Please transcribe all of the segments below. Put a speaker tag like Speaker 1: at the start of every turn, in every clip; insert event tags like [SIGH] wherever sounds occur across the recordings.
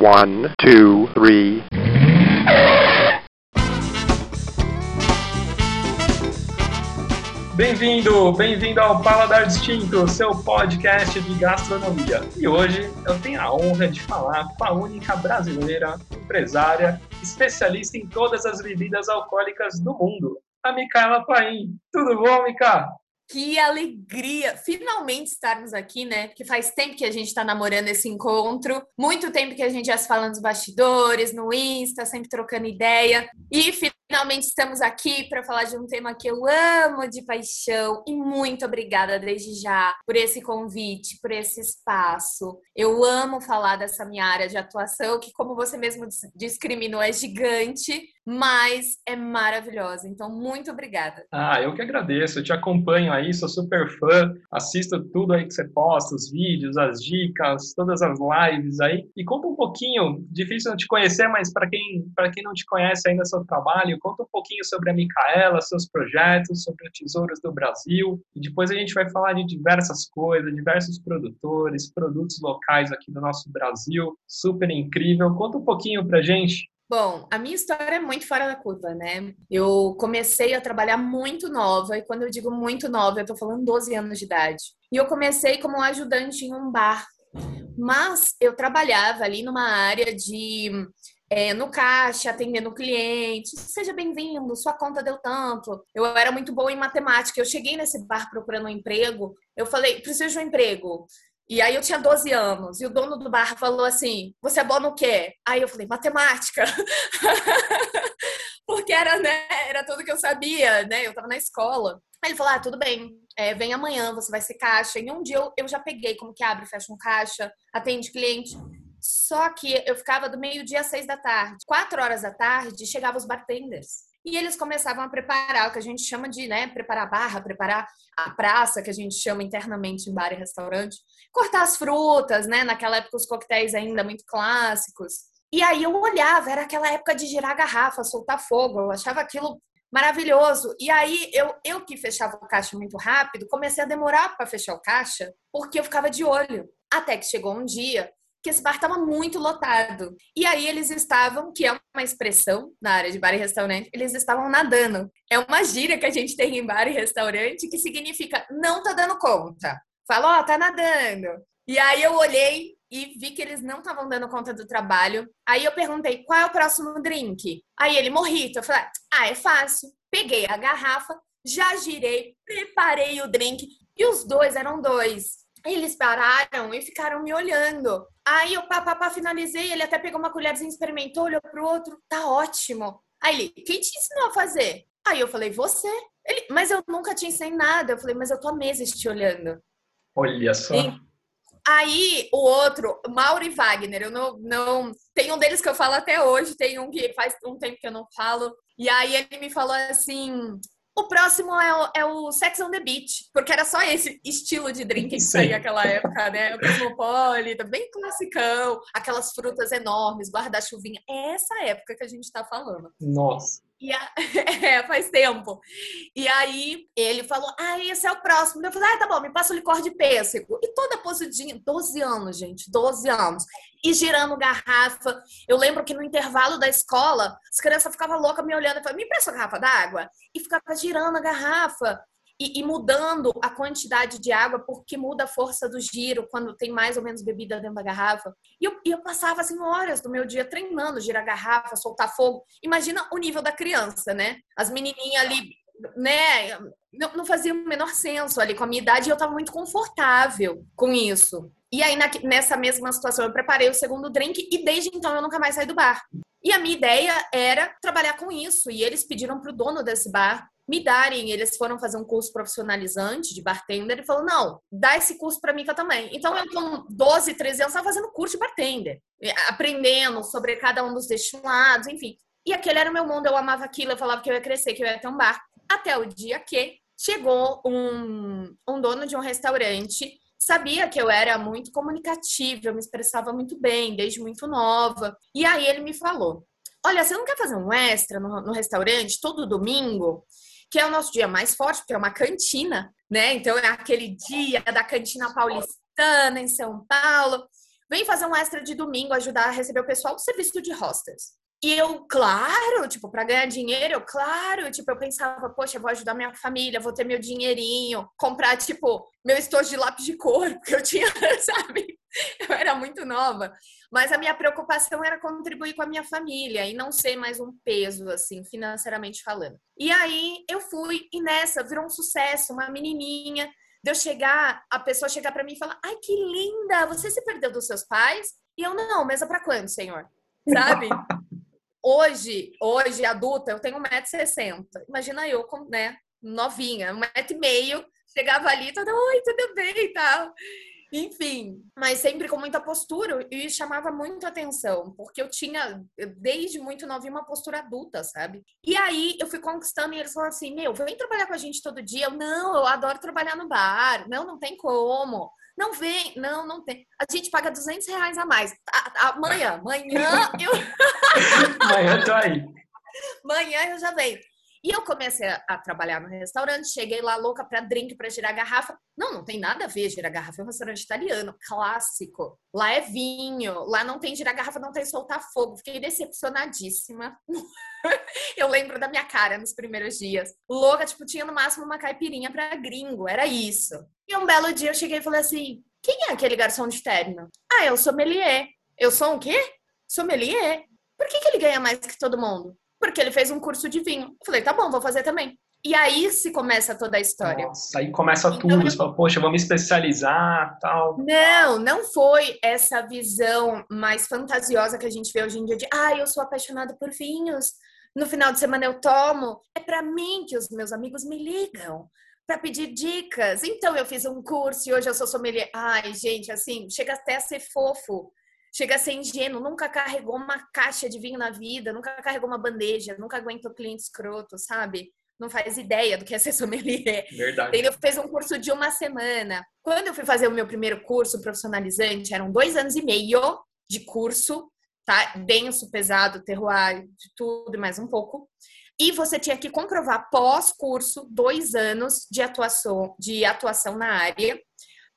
Speaker 1: One, two, three.
Speaker 2: Bem-vindo, bem-vindo ao Paladar Distinto, seu podcast de gastronomia. E hoje eu tenho a honra de falar com a única brasileira, empresária, especialista em todas as bebidas alcoólicas do mundo, a Micaela Paim. Tudo bom, Mica?
Speaker 3: Que alegria finalmente estarmos aqui, né? Porque faz tempo que a gente está namorando esse encontro, muito tempo que a gente já se fala nos bastidores, no Insta, sempre trocando ideia. E finalmente estamos aqui para falar de um tema que eu amo de paixão. E muito obrigada desde já por esse convite, por esse espaço. Eu amo falar dessa minha área de atuação, que, como você mesmo discriminou, é gigante, mas é maravilhosa. Então, muito obrigada.
Speaker 2: Ah, eu que agradeço. Eu te acompanho aí, sou super fã, assisto tudo aí que você posta, os vídeos, as dicas, todas as lives aí. E conta um pouquinho, difícil te conhecer, mas para quem, quem não te conhece ainda seu trabalho, conta um pouquinho sobre a Micaela, seus projetos, sobre o Tesouros do Brasil. E depois a gente vai falar de diversas coisas, diversos produtores, produtos locais aqui do nosso Brasil. Super incrível. Conta um pouquinho pra gente.
Speaker 3: Bom, a minha história é muito fora da curva, né? Eu comecei a trabalhar muito nova, e quando eu digo muito nova, eu tô falando 12 anos de idade. E eu comecei como ajudante em um bar. Mas eu trabalhava ali numa área de é, no caixa, atendendo cliente. Seja bem-vindo, sua conta deu tanto. Eu era muito boa em matemática. Eu cheguei nesse bar procurando um emprego. Eu falei, preciso de um emprego. E aí eu tinha 12 anos e o dono do bar falou assim: "Você é bom no quê?" Aí eu falei: "Matemática". [LAUGHS] Porque era, né, era tudo que eu sabia, né? Eu tava na escola. Aí ele falou: "Ah, tudo bem. É, vem amanhã, você vai ser caixa". Em um dia eu, eu já peguei como que abre e fecha um caixa, atende cliente. Só que eu ficava do meio-dia às seis da tarde. Quatro horas da tarde, chegavam os bartenders. E eles começavam a preparar o que a gente chama de, né, preparar a barra, preparar a praça, que a gente chama internamente em bar e restaurante, cortar as frutas, né, naquela época os coquetéis ainda muito clássicos. E aí eu olhava, era aquela época de girar garrafa, soltar fogo, eu achava aquilo maravilhoso. E aí eu, eu que fechava o caixa muito rápido, comecei a demorar para fechar o caixa, porque eu ficava de olho. Até que chegou um dia que esse bar estava muito lotado. E aí eles estavam, que é uma expressão na área de bar e restaurante, eles estavam nadando. É uma gíria que a gente tem em bar e restaurante que significa não tá dando conta. Fala, ó, oh, tá nadando. E aí eu olhei e vi que eles não estavam dando conta do trabalho. Aí eu perguntei, qual é o próximo drink? Aí ele, morrito. Eu falei, ah, é fácil. Peguei a garrafa, já girei, preparei o drink. E os dois eram dois. Eles pararam e ficaram me olhando. Aí eu pá, pá, pá, finalizei, ele até pegou uma colherzinha, experimentou, olhou pro outro, tá ótimo. Aí ele, quem te ensinou a fazer? Aí eu falei, você. Ele, mas eu nunca te ensinei nada. Eu falei, mas eu tô há meses te olhando.
Speaker 2: Olha só. E,
Speaker 3: aí o outro, Mauro e Wagner, eu não, não. Tem um deles que eu falo até hoje, tem um que faz um tempo que eu não falo. E aí ele me falou assim: o próximo é o, é o Sex on the Beach, porque era só esse estilo de drink que saía naquela época, né? O cosmopolita, bem classicão, aquelas frutas enormes, guarda-chuvinha. É essa época que a gente tá falando.
Speaker 2: Nossa.
Speaker 3: E a... [LAUGHS] é, faz tempo. E aí ele falou: Ah, esse é o próximo. Eu falei: Ah, tá bom, me passa o licor de pêssego. E toda posudinha, 12 anos, gente, 12 anos. E girando garrafa. Eu lembro que no intervalo da escola, as crianças ficavam loucas me olhando e falavam: Me empresta a garrafa d'água? E ficava girando a garrafa e, e, mudando a quantidade de água, porque muda a força do giro quando tem mais ou menos bebida dentro da garrafa. E eu, eu passava assim horas do meu dia treinando, girar garrafa, soltar fogo. Imagina o nível da criança, né? As menininhas ali, né? Não, fazia o menor senso ali com a minha idade e eu estava muito confortável com isso. E aí, na, nessa mesma situação, eu preparei o segundo drink e desde então eu nunca mais saí do bar. E a minha ideia era trabalhar com isso. E eles pediram para o dono desse bar me darem, eles foram fazer um curso profissionalizante de bartender e falou: não, dá esse curso para mim que eu também. Então eu com 12, 13 anos estava fazendo curso de bartender, aprendendo sobre cada um dos destilados, enfim. E aquele era o meu mundo, eu amava aquilo, eu falava que eu ia crescer, que eu ia ter um bar. Até o dia que chegou um, um dono de um restaurante, sabia que eu era muito comunicativa, eu me expressava muito bem, desde muito nova. E aí ele me falou: Olha, você não quer fazer um extra no, no restaurante todo domingo? que é o nosso dia mais forte, porque é uma cantina, né? Então é aquele dia da cantina paulistana em São Paulo. vem fazer um extra de domingo, ajudar a receber o pessoal do serviço de hostess. E eu, claro, tipo, para ganhar dinheiro, eu, claro, tipo, eu pensava, poxa, vou ajudar minha família, vou ter meu dinheirinho, comprar, tipo, meu estojo de lápis de cor, [LAUGHS] porque eu tinha, [LAUGHS] sabe? Eu era muito nova. Mas a minha preocupação era contribuir com a minha família e não ser mais um peso, assim, financeiramente falando. E aí eu fui, e nessa virou um sucesso, uma menininha. De eu chegar, a pessoa chegar para mim e falar: Ai, que linda, você se perdeu dos seus pais? E eu, não, mesa para quando, senhor? Sabe? [LAUGHS] Hoje, hoje, adulta, eu tenho 1,60m. Imagina eu, né, novinha, 1,5m, chegava ali toda, oi, tudo bem e tal. Enfim, mas sempre com muita postura e chamava muito atenção, porque eu tinha, desde muito novinha, uma postura adulta, sabe? E aí eu fui conquistando e eles falaram assim: Meu, vem trabalhar com a gente todo dia. Eu, não, eu adoro trabalhar no bar. Não, não tem como. Não vem, não, não tem. A gente paga 200 reais a mais. Amanhã, [LAUGHS] amanhã eu.
Speaker 2: amanhã tô aí.
Speaker 3: Amanhã eu já venho. E eu comecei a, trabalhar no restaurante, cheguei lá louca para drink, para girar garrafa. Não, não tem nada a ver girar garrafa, é um restaurante italiano, clássico. Lá é vinho, lá não tem girar garrafa, não tem soltar fogo. Fiquei decepcionadíssima. [LAUGHS] eu lembro da minha cara nos primeiros dias. Louca, tipo, tinha no máximo uma caipirinha para gringo, era isso. E um belo dia eu cheguei e falei assim: quem é aquele garçom de terno? Ah, eu sou sommelier. Eu sou um quê? Sommelier. Por que, que ele ganha mais que todo mundo? Porque ele fez um curso de vinho. Eu falei, tá bom, vou fazer também. E aí se começa toda a história.
Speaker 2: Nossa, aí começa então, tudo. Você fala, poxa, vou me especializar tal.
Speaker 3: Não, não foi essa visão mais fantasiosa que a gente vê hoje em dia de, ah, eu sou apaixonada por vinhos. No final de semana eu tomo. É para mim que os meus amigos me ligam para pedir dicas. Então eu fiz um curso e hoje eu sou sommelier. Ai, gente, assim, chega até a ser fofo chega a ser ingênuo, nunca carregou uma caixa de vinho na vida, nunca carregou uma bandeja, nunca aguentou cliente escroto, sabe? Não faz ideia do que é ser [LAUGHS] sommelier.
Speaker 2: Verdade.
Speaker 3: Ele fez um curso de uma semana. Quando eu fui fazer o meu primeiro curso profissionalizante, eram dois anos e meio de curso, tá? Denso, pesado, terroir, de tudo e mais um pouco. E você tinha que comprovar pós-curso dois anos de atuação, de atuação na área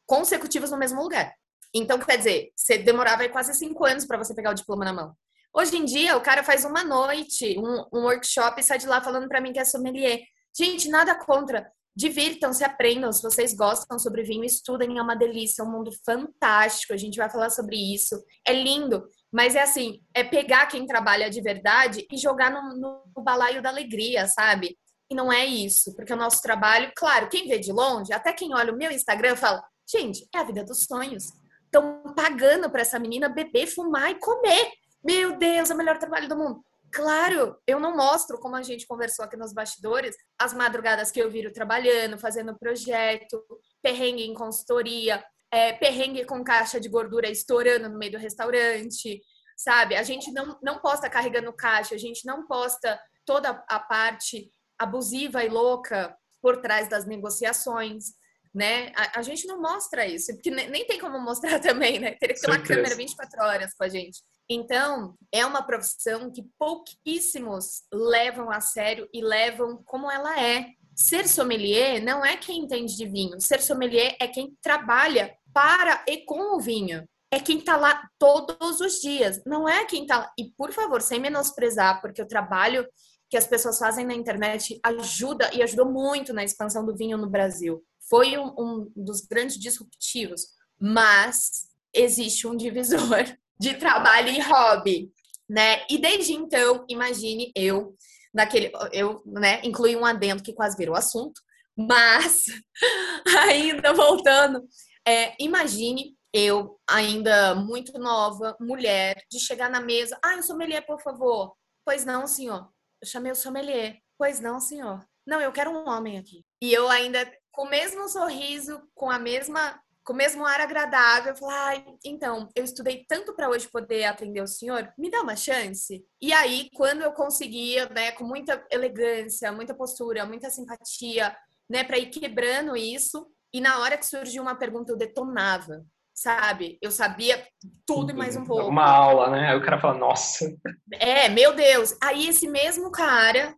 Speaker 3: consecutivos no mesmo lugar. Então, quer dizer, você demorava quase cinco anos para você pegar o diploma na mão. Hoje em dia, o cara faz uma noite, um, um workshop e sai de lá falando para mim que é sommelier. Gente, nada contra. Divirtam-se, aprendam. Se vocês gostam sobre vinho, estudem. É uma delícia, é um mundo fantástico. A gente vai falar sobre isso. É lindo. Mas é assim, é pegar quem trabalha de verdade e jogar no, no balaio da alegria, sabe? E não é isso, porque o nosso trabalho, claro, quem vê de longe, até quem olha o meu Instagram fala, gente, é a vida dos sonhos estão pagando para essa menina beber, fumar e comer. Meu Deus, é o melhor trabalho do mundo. Claro, eu não mostro, como a gente conversou aqui nos bastidores, as madrugadas que eu viro trabalhando, fazendo projeto, perrengue em consultoria, é, perrengue com caixa de gordura estourando no meio do restaurante, sabe? A gente não, não posta carregando caixa, a gente não posta toda a parte abusiva e louca por trás das negociações né? A, a, gente não mostra isso, porque nem, nem tem como mostrar [LAUGHS] também, né? Teria que ter uma câmera 24 horas com a gente. Então, é uma profissão que pouquíssimos levam a sério e levam como ela é. Ser sommelier não é quem entende de vinho. Ser sommelier é quem trabalha para e com o vinho. É quem tá lá todos os dias. Não é quem tá lá. E, por favor, sem menosprezar, porque o trabalho que as pessoas fazem na internet ajuda e ajudou muito na expansão do vinho no Brasil foi um, um dos grandes disruptivos, mas existe um divisor [LAUGHS] de trabalho e hobby, né? E desde então, imagine eu naquele, eu, né, incluí um adendo que quase virou assunto, mas [LAUGHS] ainda voltando, é, imagine eu ainda muito nova, mulher, de chegar na mesa, ah, eu sommelier, por favor. Pois não, senhor. Eu chamei o sommelier. Pois não, senhor. Não, eu quero um homem aqui. E eu ainda com o mesmo sorriso, com a mesma com o mesmo ar agradável, falar, ah, então, eu estudei tanto para hoje poder atender o senhor, me dá uma chance? E aí, quando eu conseguia, né, com muita elegância, muita postura, muita simpatia, né, para ir quebrando isso, e na hora que surgiu uma pergunta, eu detonava, sabe? Eu sabia tudo e mais um pouco.
Speaker 2: Uma aula, né? Aí o cara fala, nossa.
Speaker 3: É, meu Deus. Aí esse mesmo cara,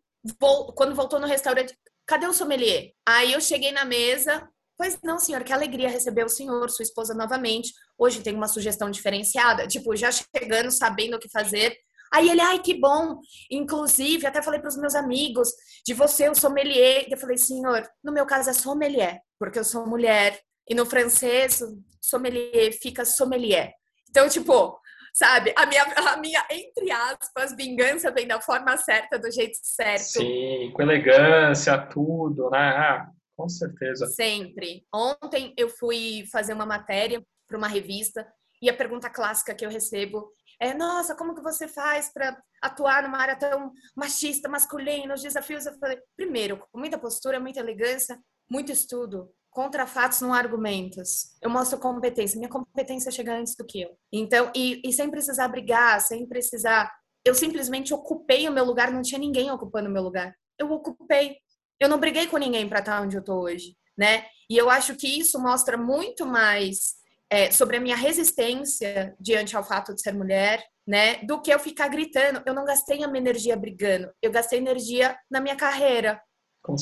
Speaker 3: quando voltou no restaurante, cadê o sommelier? Aí eu cheguei na mesa, pois não, senhor, que alegria receber o senhor, sua esposa novamente. Hoje tem uma sugestão diferenciada, tipo, já chegando, sabendo o que fazer. Aí ele, ai, que bom. Inclusive, até falei para os meus amigos de você, o sommelier. Eu falei, senhor, no meu caso é sommelier, porque eu sou mulher. E no francês, sommelier fica sommelier. Então, tipo, sabe? A minha, a minha, entre aspas, vingança vem da forma certa, do jeito certo.
Speaker 2: Sim, com elegância, tudo, né? Ah, com certeza.
Speaker 3: Sempre. Ontem eu fui fazer uma matéria para uma revista e a pergunta clássica que eu recebo é: Nossa, como que você faz para atuar numa área tão machista, masculina, os desafios? Eu falei: Primeiro, com muita postura, muita elegância, muito estudo. Contra fatos, não argumentos. Eu mostro competência. Minha competência chega antes do que eu. Então, e, e sem precisar brigar, sem precisar. Eu simplesmente ocupei o meu lugar, não tinha ninguém ocupando o meu lugar. Eu ocupei. Eu não briguei com ninguém para estar onde eu tô hoje, né? E eu acho que isso mostra muito mais é, sobre a minha resistência diante ao fato de ser mulher, né? Do que eu ficar gritando. Eu não gastei a minha energia brigando, eu gastei energia na minha carreira.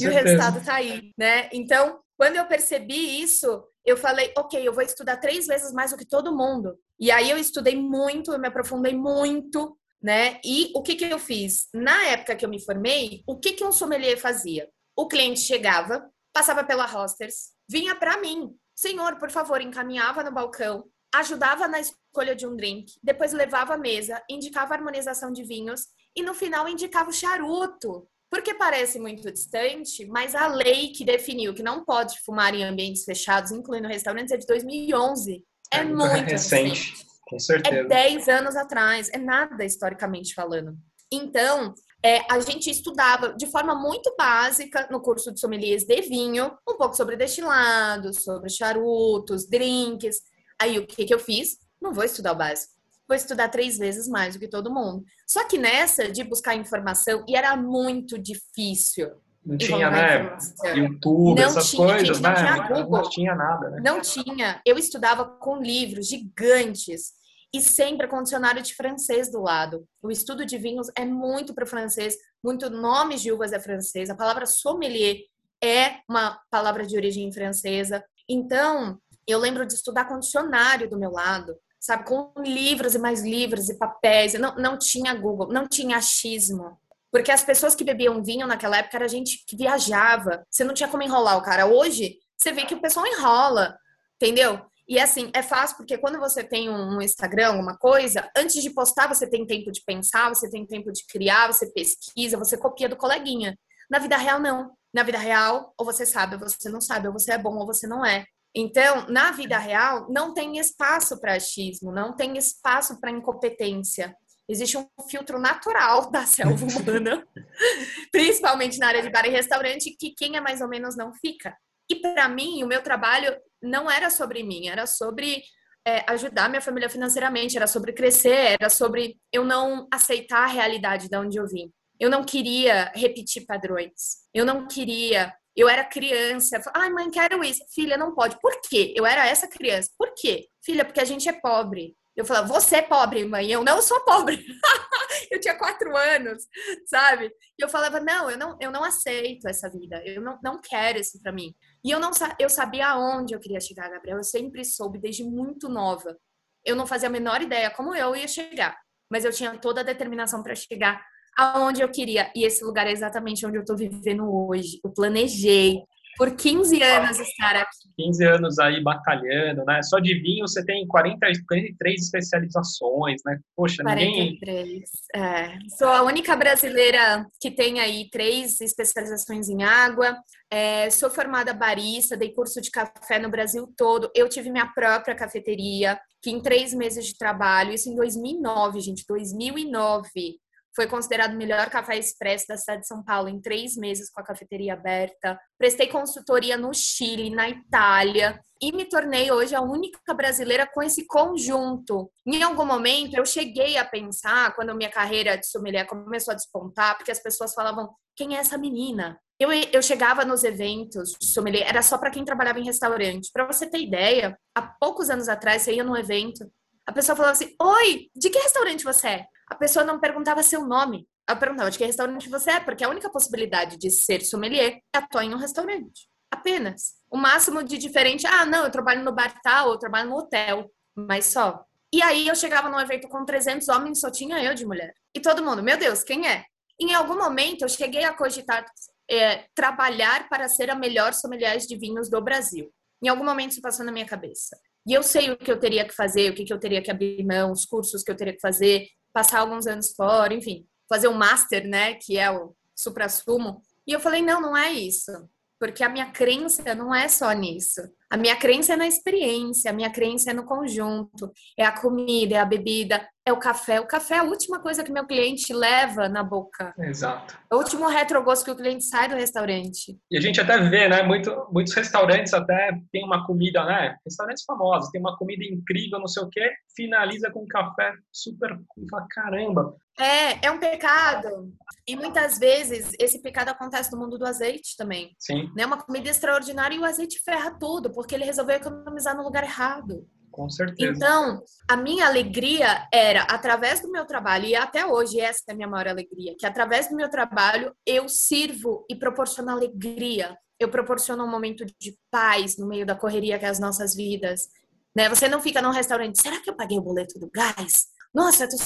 Speaker 3: E o resultado tá aí, né? Então, quando eu percebi isso, eu falei, ok, eu vou estudar três vezes mais do que todo mundo. E aí eu estudei muito, eu me aprofundei muito, né? E o que que eu fiz? Na época que eu me formei, o que que um sommelier fazia? O cliente chegava, passava pela hosters, vinha para mim, senhor, por favor, encaminhava no balcão, ajudava na escolha de um drink, depois levava à mesa, indicava a harmonização de vinhos e no final indicava o charuto. Porque parece muito distante, mas a lei que definiu que não pode fumar em ambientes fechados, incluindo restaurantes, é de 2011. É,
Speaker 2: É
Speaker 3: muito
Speaker 2: recente.
Speaker 3: recente.
Speaker 2: Com
Speaker 3: É
Speaker 2: certeza.
Speaker 3: 10 anos atrás. É nada historicamente falando. Então, é, a gente estudava de forma muito básica no curso de sommeliers de vinho, um pouco sobre destilados, sobre charutos, drinks. Aí o que, que eu fiz? Não vou estudar o básico. Vou estudar três vezes mais do que todo mundo. Só que nessa de buscar informação, e era muito difícil.
Speaker 2: Não tinha, né?
Speaker 3: informação.
Speaker 2: YouTube,
Speaker 3: Não
Speaker 2: essas
Speaker 3: tinha,
Speaker 2: coisas,
Speaker 3: gente, não
Speaker 2: né?
Speaker 3: tinha Google.
Speaker 2: Não tinha nada, né?
Speaker 3: Não tinha. Eu estudava com livros gigantes e sempre com dicionário de francês do lado. O estudo de vinhos é muito para o francês, muito nomes de uvas é francês. A palavra sommelier é uma palavra de origem francesa. Então, eu lembro de estudar com dicionário do meu lado, sabe? Com livros e mais livros e papéis. Não, não tinha Google, não tinha achismo. Porque as pessoas que bebiam vinho naquela época era gente que viajava. Você não tinha como enrolar o cara. Hoje, você vê que o pessoal enrola, entendeu? E assim, é fácil porque quando você tem um Instagram, uma coisa, antes de postar, você tem tempo de pensar, você tem tempo de criar, você pesquisa, você copia do coleguinha. Na vida real, não. Na vida real, ou você sabe, ou você não sabe, ou você é bom, ou você não é. Então, na vida real, não tem espaço para achismo, não tem espaço para incompetência. Existe um filtro natural [LAUGHS] da selva humana, [LAUGHS] principalmente na área de bar e restaurante, que quem é mais ou menos não fica. E para mim, o meu trabalho não era sobre mim, era sobre é, ajudar minha família financeiramente, era sobre crescer, era sobre eu não aceitar a realidade de onde eu vim. Eu não queria repetir padrões. Eu não queria. Eu era criança. Ai, mãe, quero isso. Filha, não pode. Por quê? Eu era essa criança. Por quê? Filha, porque a gente é pobre. Eu falava, você é pobre, mãe. Eu não sou pobre. [LAUGHS] eu tinha quatro anos, sabe? E eu falava, não, eu não, eu não aceito essa vida. Eu não, não quero isso para mim. E eu não eu sabia aonde eu queria chegar, Gabriel. Eu sempre soube desde muito nova. Eu não fazia a menor ideia como eu ia chegar, mas eu tinha toda a determinação para chegar aonde eu queria. E esse lugar é exatamente onde eu tô vivendo hoje. Eu planejei por 15 anos estar aqui.
Speaker 2: 15 anos aí batalhando, né? Só de vinho você tem 40, 43 especializações, né? Poxa, ninguém.
Speaker 3: 43. É. Sou a única brasileira que tem aí três especializações em água. É, sou formada barista, dei curso de café no Brasil todo. Eu tive minha própria cafeteria, que em três meses de trabalho, isso em 2009, gente, 2009 foi considerado o melhor café expresso da cidade de São Paulo em três meses com a cafeteria aberta. Prestei consultoria no Chile, na Itália e me tornei hoje a única brasileira com esse conjunto. Em algum momento eu cheguei a pensar, quando minha carreira de sommelier começou a despontar, porque as pessoas falavam: quem é essa menina? Eu, eu chegava nos eventos de sommelier, era só para quem trabalhava em restaurante. Para você ter ideia, há poucos anos atrás, você ia num evento, a pessoa falava assim: Oi, de que restaurante você é? A pessoa não perguntava seu nome. Ela perguntava de que restaurante você é, porque a única possibilidade de ser sommelier é atuar em um restaurante. Apenas. O máximo de diferente, ah, não, eu trabalho no bar tal, eu trabalho no hotel. mas só. E aí eu chegava num evento com 300 homens, só tinha eu de mulher. E todo mundo, meu Deus, quem é? Em algum momento eu cheguei a cogitar é, trabalhar para ser a melhor sommelier de vinhos do Brasil. Em algum momento isso passou na minha cabeça. E eu sei o que eu teria que fazer, o que, que eu teria que abrir mão, os cursos que eu teria que fazer, passar alguns anos fora, enfim, fazer o master, né, que é o supra-sumo. E eu falei, não, não é isso. Porque a minha crença não é só nisso. A minha crença é na experiência, a minha crença é no conjunto, é a comida, é a bebida, é o café. O café é a última coisa que meu cliente leva na boca.
Speaker 2: Exato.
Speaker 3: É o último retrogosto que o cliente sai do restaurante.
Speaker 2: E a gente até vê, né? Muito, muitos restaurantes até tem uma comida, né? Restaurantes famosos, tem uma comida incrível, não sei o quê, finaliza com um café super. Caramba.
Speaker 3: É, é um pecado. E muitas vezes esse pecado acontece no mundo do azeite também.
Speaker 2: Sim.
Speaker 3: Né? Uma comida extraordinária e o azeite ferra tudo, porque ele resolveu economizar no lugar errado.
Speaker 2: Com certeza.
Speaker 3: Então, a minha alegria era, através do meu trabalho, e até hoje essa é a minha maior alegria, que através do meu trabalho eu sirvo e proporciono alegria. Eu proporciono um momento de paz no meio da correria que é as nossas vidas. Né? Você não fica num restaurante, será que eu paguei o boleto do gás? Nossa, tô...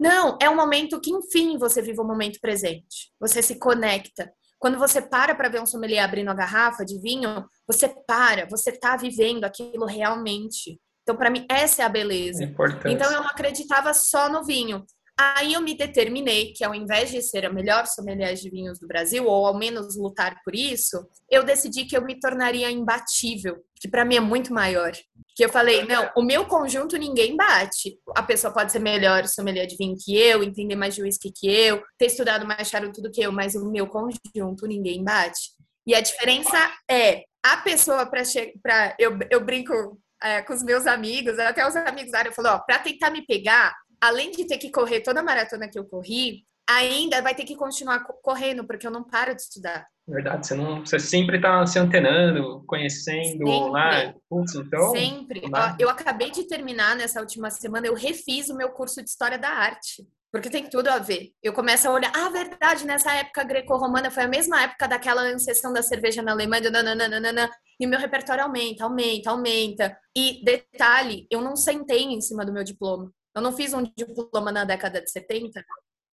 Speaker 3: Não, é um momento que, enfim, você vive o um momento presente. Você se conecta. Quando você para para ver um sommelier abrindo a garrafa de vinho, você para, você está vivendo aquilo realmente. Então, para mim, essa é a beleza.
Speaker 2: É
Speaker 3: então, eu não acreditava só no vinho. Aí eu me determinei que, ao invés de ser a melhor sommelier de vinhos do Brasil, ou ao menos lutar por isso, eu decidi que eu me tornaria imbatível, que para mim é muito maior. Que eu falei, não, o meu conjunto ninguém bate. A pessoa pode ser melhor sommelier de vinho que eu, entender mais de whisky que eu, ter estudado mais charuto do que eu, mas o meu conjunto ninguém bate. E a diferença é a pessoa para eu, eu brinco é, com os meus amigos, até os amigos da área falou, ó, para tentar me pegar, além de ter que correr toda a maratona que eu corri, ainda vai ter que continuar correndo, porque eu não paro de estudar.
Speaker 2: Verdade, você, não, você sempre está se antenando, conhecendo
Speaker 3: sempre.
Speaker 2: lá. Putz, então.
Speaker 3: Sempre. Ó, eu acabei de terminar nessa última semana, eu refiz o meu curso de História da Arte. Porque tem tudo a ver. Eu começo a olhar, ah, verdade, nessa época greco-romana foi a mesma época daquela ancestão da cerveja na Alemanha, nananana, e o meu repertório aumenta, aumenta, aumenta. E detalhe, eu não sentei em cima do meu diploma. Eu não fiz um diploma na década de 70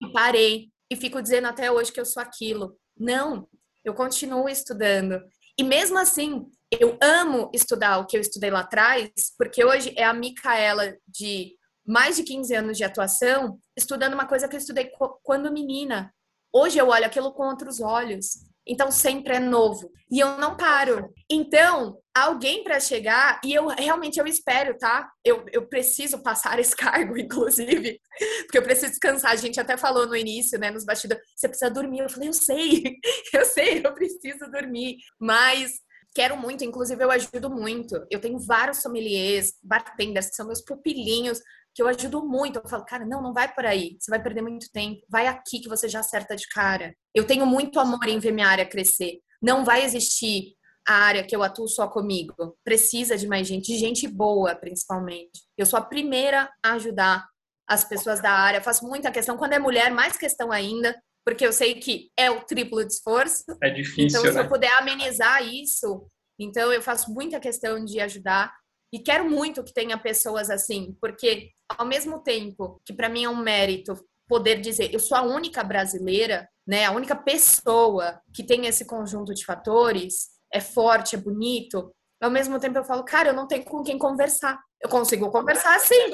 Speaker 3: e parei. E fico dizendo até hoje que eu sou aquilo. Não, eu continuo estudando. E mesmo assim, eu amo estudar o que eu estudei lá atrás, porque hoje é a Micaela de mais de 15 anos de atuação estudando uma coisa que eu estudei quando menina. Hoje eu olho aquilo com outros olhos. Então sempre é novo. E eu não paro. Então, alguém para chegar, e eu realmente eu espero, tá? Eu, eu preciso passar esse [LAUGHS] cargo, inclusive, porque eu preciso descansar. A gente até falou no início, né, nos bastidores, você precisa dormir. Eu falei, eu sei, [LAUGHS] eu sei, eu preciso dormir. Mas quero muito, inclusive eu ajudo muito. Eu tenho vários sommeliers, bartenders, que são meus pupilinhos, que eu ajudo muito. Eu falo, cara, não, não vai por aí, você vai perder muito tempo. Vai aqui que você já acerta de cara. Eu tenho muito amor em ver minha área crescer. Não vai existir a área que eu atuo só comigo. Precisa de mais gente, de gente boa, principalmente. Eu sou a primeira a ajudar as pessoas da área. faço muita questão. Quando é mulher, mais questão ainda, porque eu sei que é o triplo de esforço.
Speaker 2: É difícil.
Speaker 3: Então, se
Speaker 2: né?
Speaker 3: eu puder amenizar isso, então eu faço muita questão de ajudar. E quero muito que tenha pessoas assim, porque ao mesmo tempo que para mim é um mérito poder dizer eu sou a única brasileira, né, a única pessoa que tem esse conjunto de fatores, é forte, é bonito, ao mesmo tempo eu falo, cara, eu não tenho com quem conversar. Eu consigo conversar assim,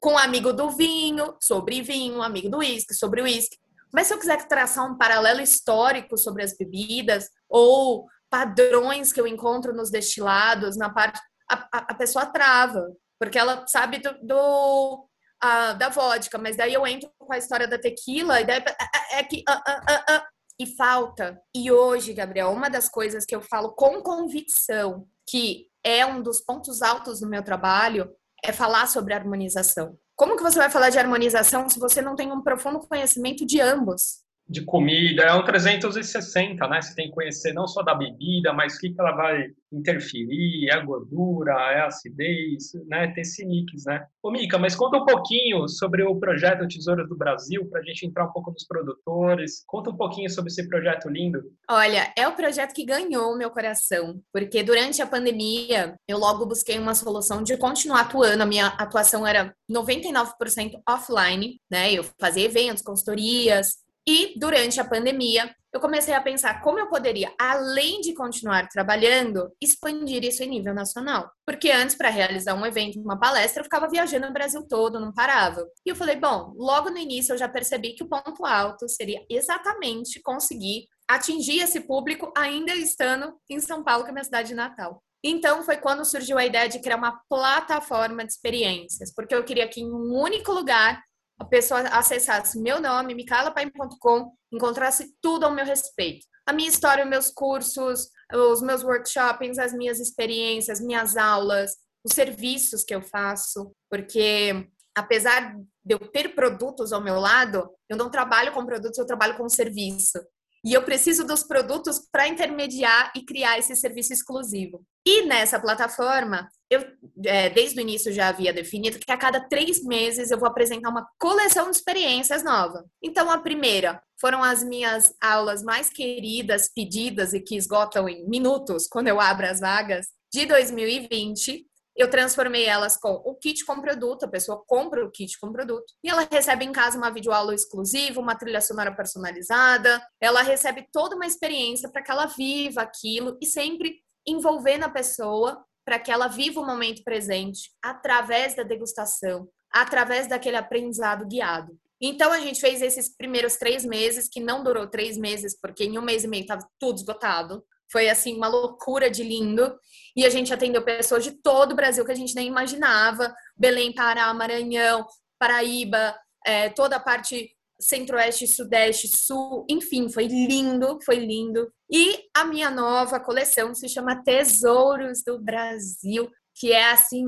Speaker 3: com um amigo do vinho, sobre vinho, um amigo do uísque, sobre uísque. Mas se eu quiser traçar um paralelo histórico sobre as bebidas, ou padrões que eu encontro nos destilados, na parte. A, a, a pessoa trava, porque ela sabe do, do a, da vodka, mas daí eu entro com a história da tequila, e daí é, é, é que. Uh, uh, uh, e falta. E hoje, Gabriel, uma das coisas que eu falo com convicção que é um dos pontos altos do meu trabalho é falar sobre harmonização. Como que você vai falar de harmonização se você não tem um profundo conhecimento de ambos?
Speaker 2: De comida, é um 360, né? Você tem que conhecer não só da bebida, mas o que, que ela vai interferir, é a gordura, é a acidez, né? Tem esse mix, né? Ô, Mica, mas conta um pouquinho sobre o projeto Tesouras do Brasil, para a gente entrar um pouco nos produtores. Conta um pouquinho sobre esse projeto lindo.
Speaker 3: Olha, é o projeto que ganhou o meu coração, porque durante a pandemia, eu logo busquei uma solução de continuar atuando. A minha atuação era 99% offline, né? Eu fazia eventos, consultorias, e durante a pandemia, eu comecei a pensar como eu poderia, além de continuar trabalhando, expandir isso em nível nacional. Porque antes, para realizar um evento, uma palestra, eu ficava viajando no Brasil todo, não parava. E eu falei, bom, logo no início eu já percebi que o ponto alto seria exatamente conseguir atingir esse público ainda estando em São Paulo, que é minha cidade de natal. Então foi quando surgiu a ideia de criar uma plataforma de experiências, porque eu queria que em um único lugar a pessoa acessasse meu nome, micaelapaim.com, encontrasse tudo ao meu respeito. A minha história, meus cursos, os meus workshops, as minhas experiências, minhas aulas, os serviços que eu faço, porque apesar de eu ter produtos ao meu lado, eu não trabalho com produtos, eu trabalho com serviço. E eu preciso dos produtos para intermediar e criar esse serviço exclusivo. E nessa plataforma, eu é, desde o início já havia definido que a cada três meses eu vou apresentar uma coleção de experiências nova. Então, a primeira foram as minhas aulas mais queridas, pedidas e que esgotam em minutos quando eu abro as vagas de 2020 eu transformei elas com o kit com produto, a pessoa compra o kit com produto e ela recebe em casa uma videoaula exclusiva, uma trilha sonora personalizada, ela recebe toda uma experiência para que ela viva aquilo e sempre envolvendo a pessoa para que ela viva o momento presente através da degustação, através daquele aprendizado guiado. Então a gente fez esses primeiros três meses, que não durou três meses, porque em um mês e meio estava tudo esgotado. Foi assim uma loucura de lindo. E a gente atendeu pessoas de todo o Brasil que a gente nem imaginava. Belém, Pará, Maranhão, Paraíba, é, toda a parte centro-oeste, sudeste, sul, enfim, foi lindo, foi lindo. E a minha nova coleção se chama Tesouros do Brasil, que é assim,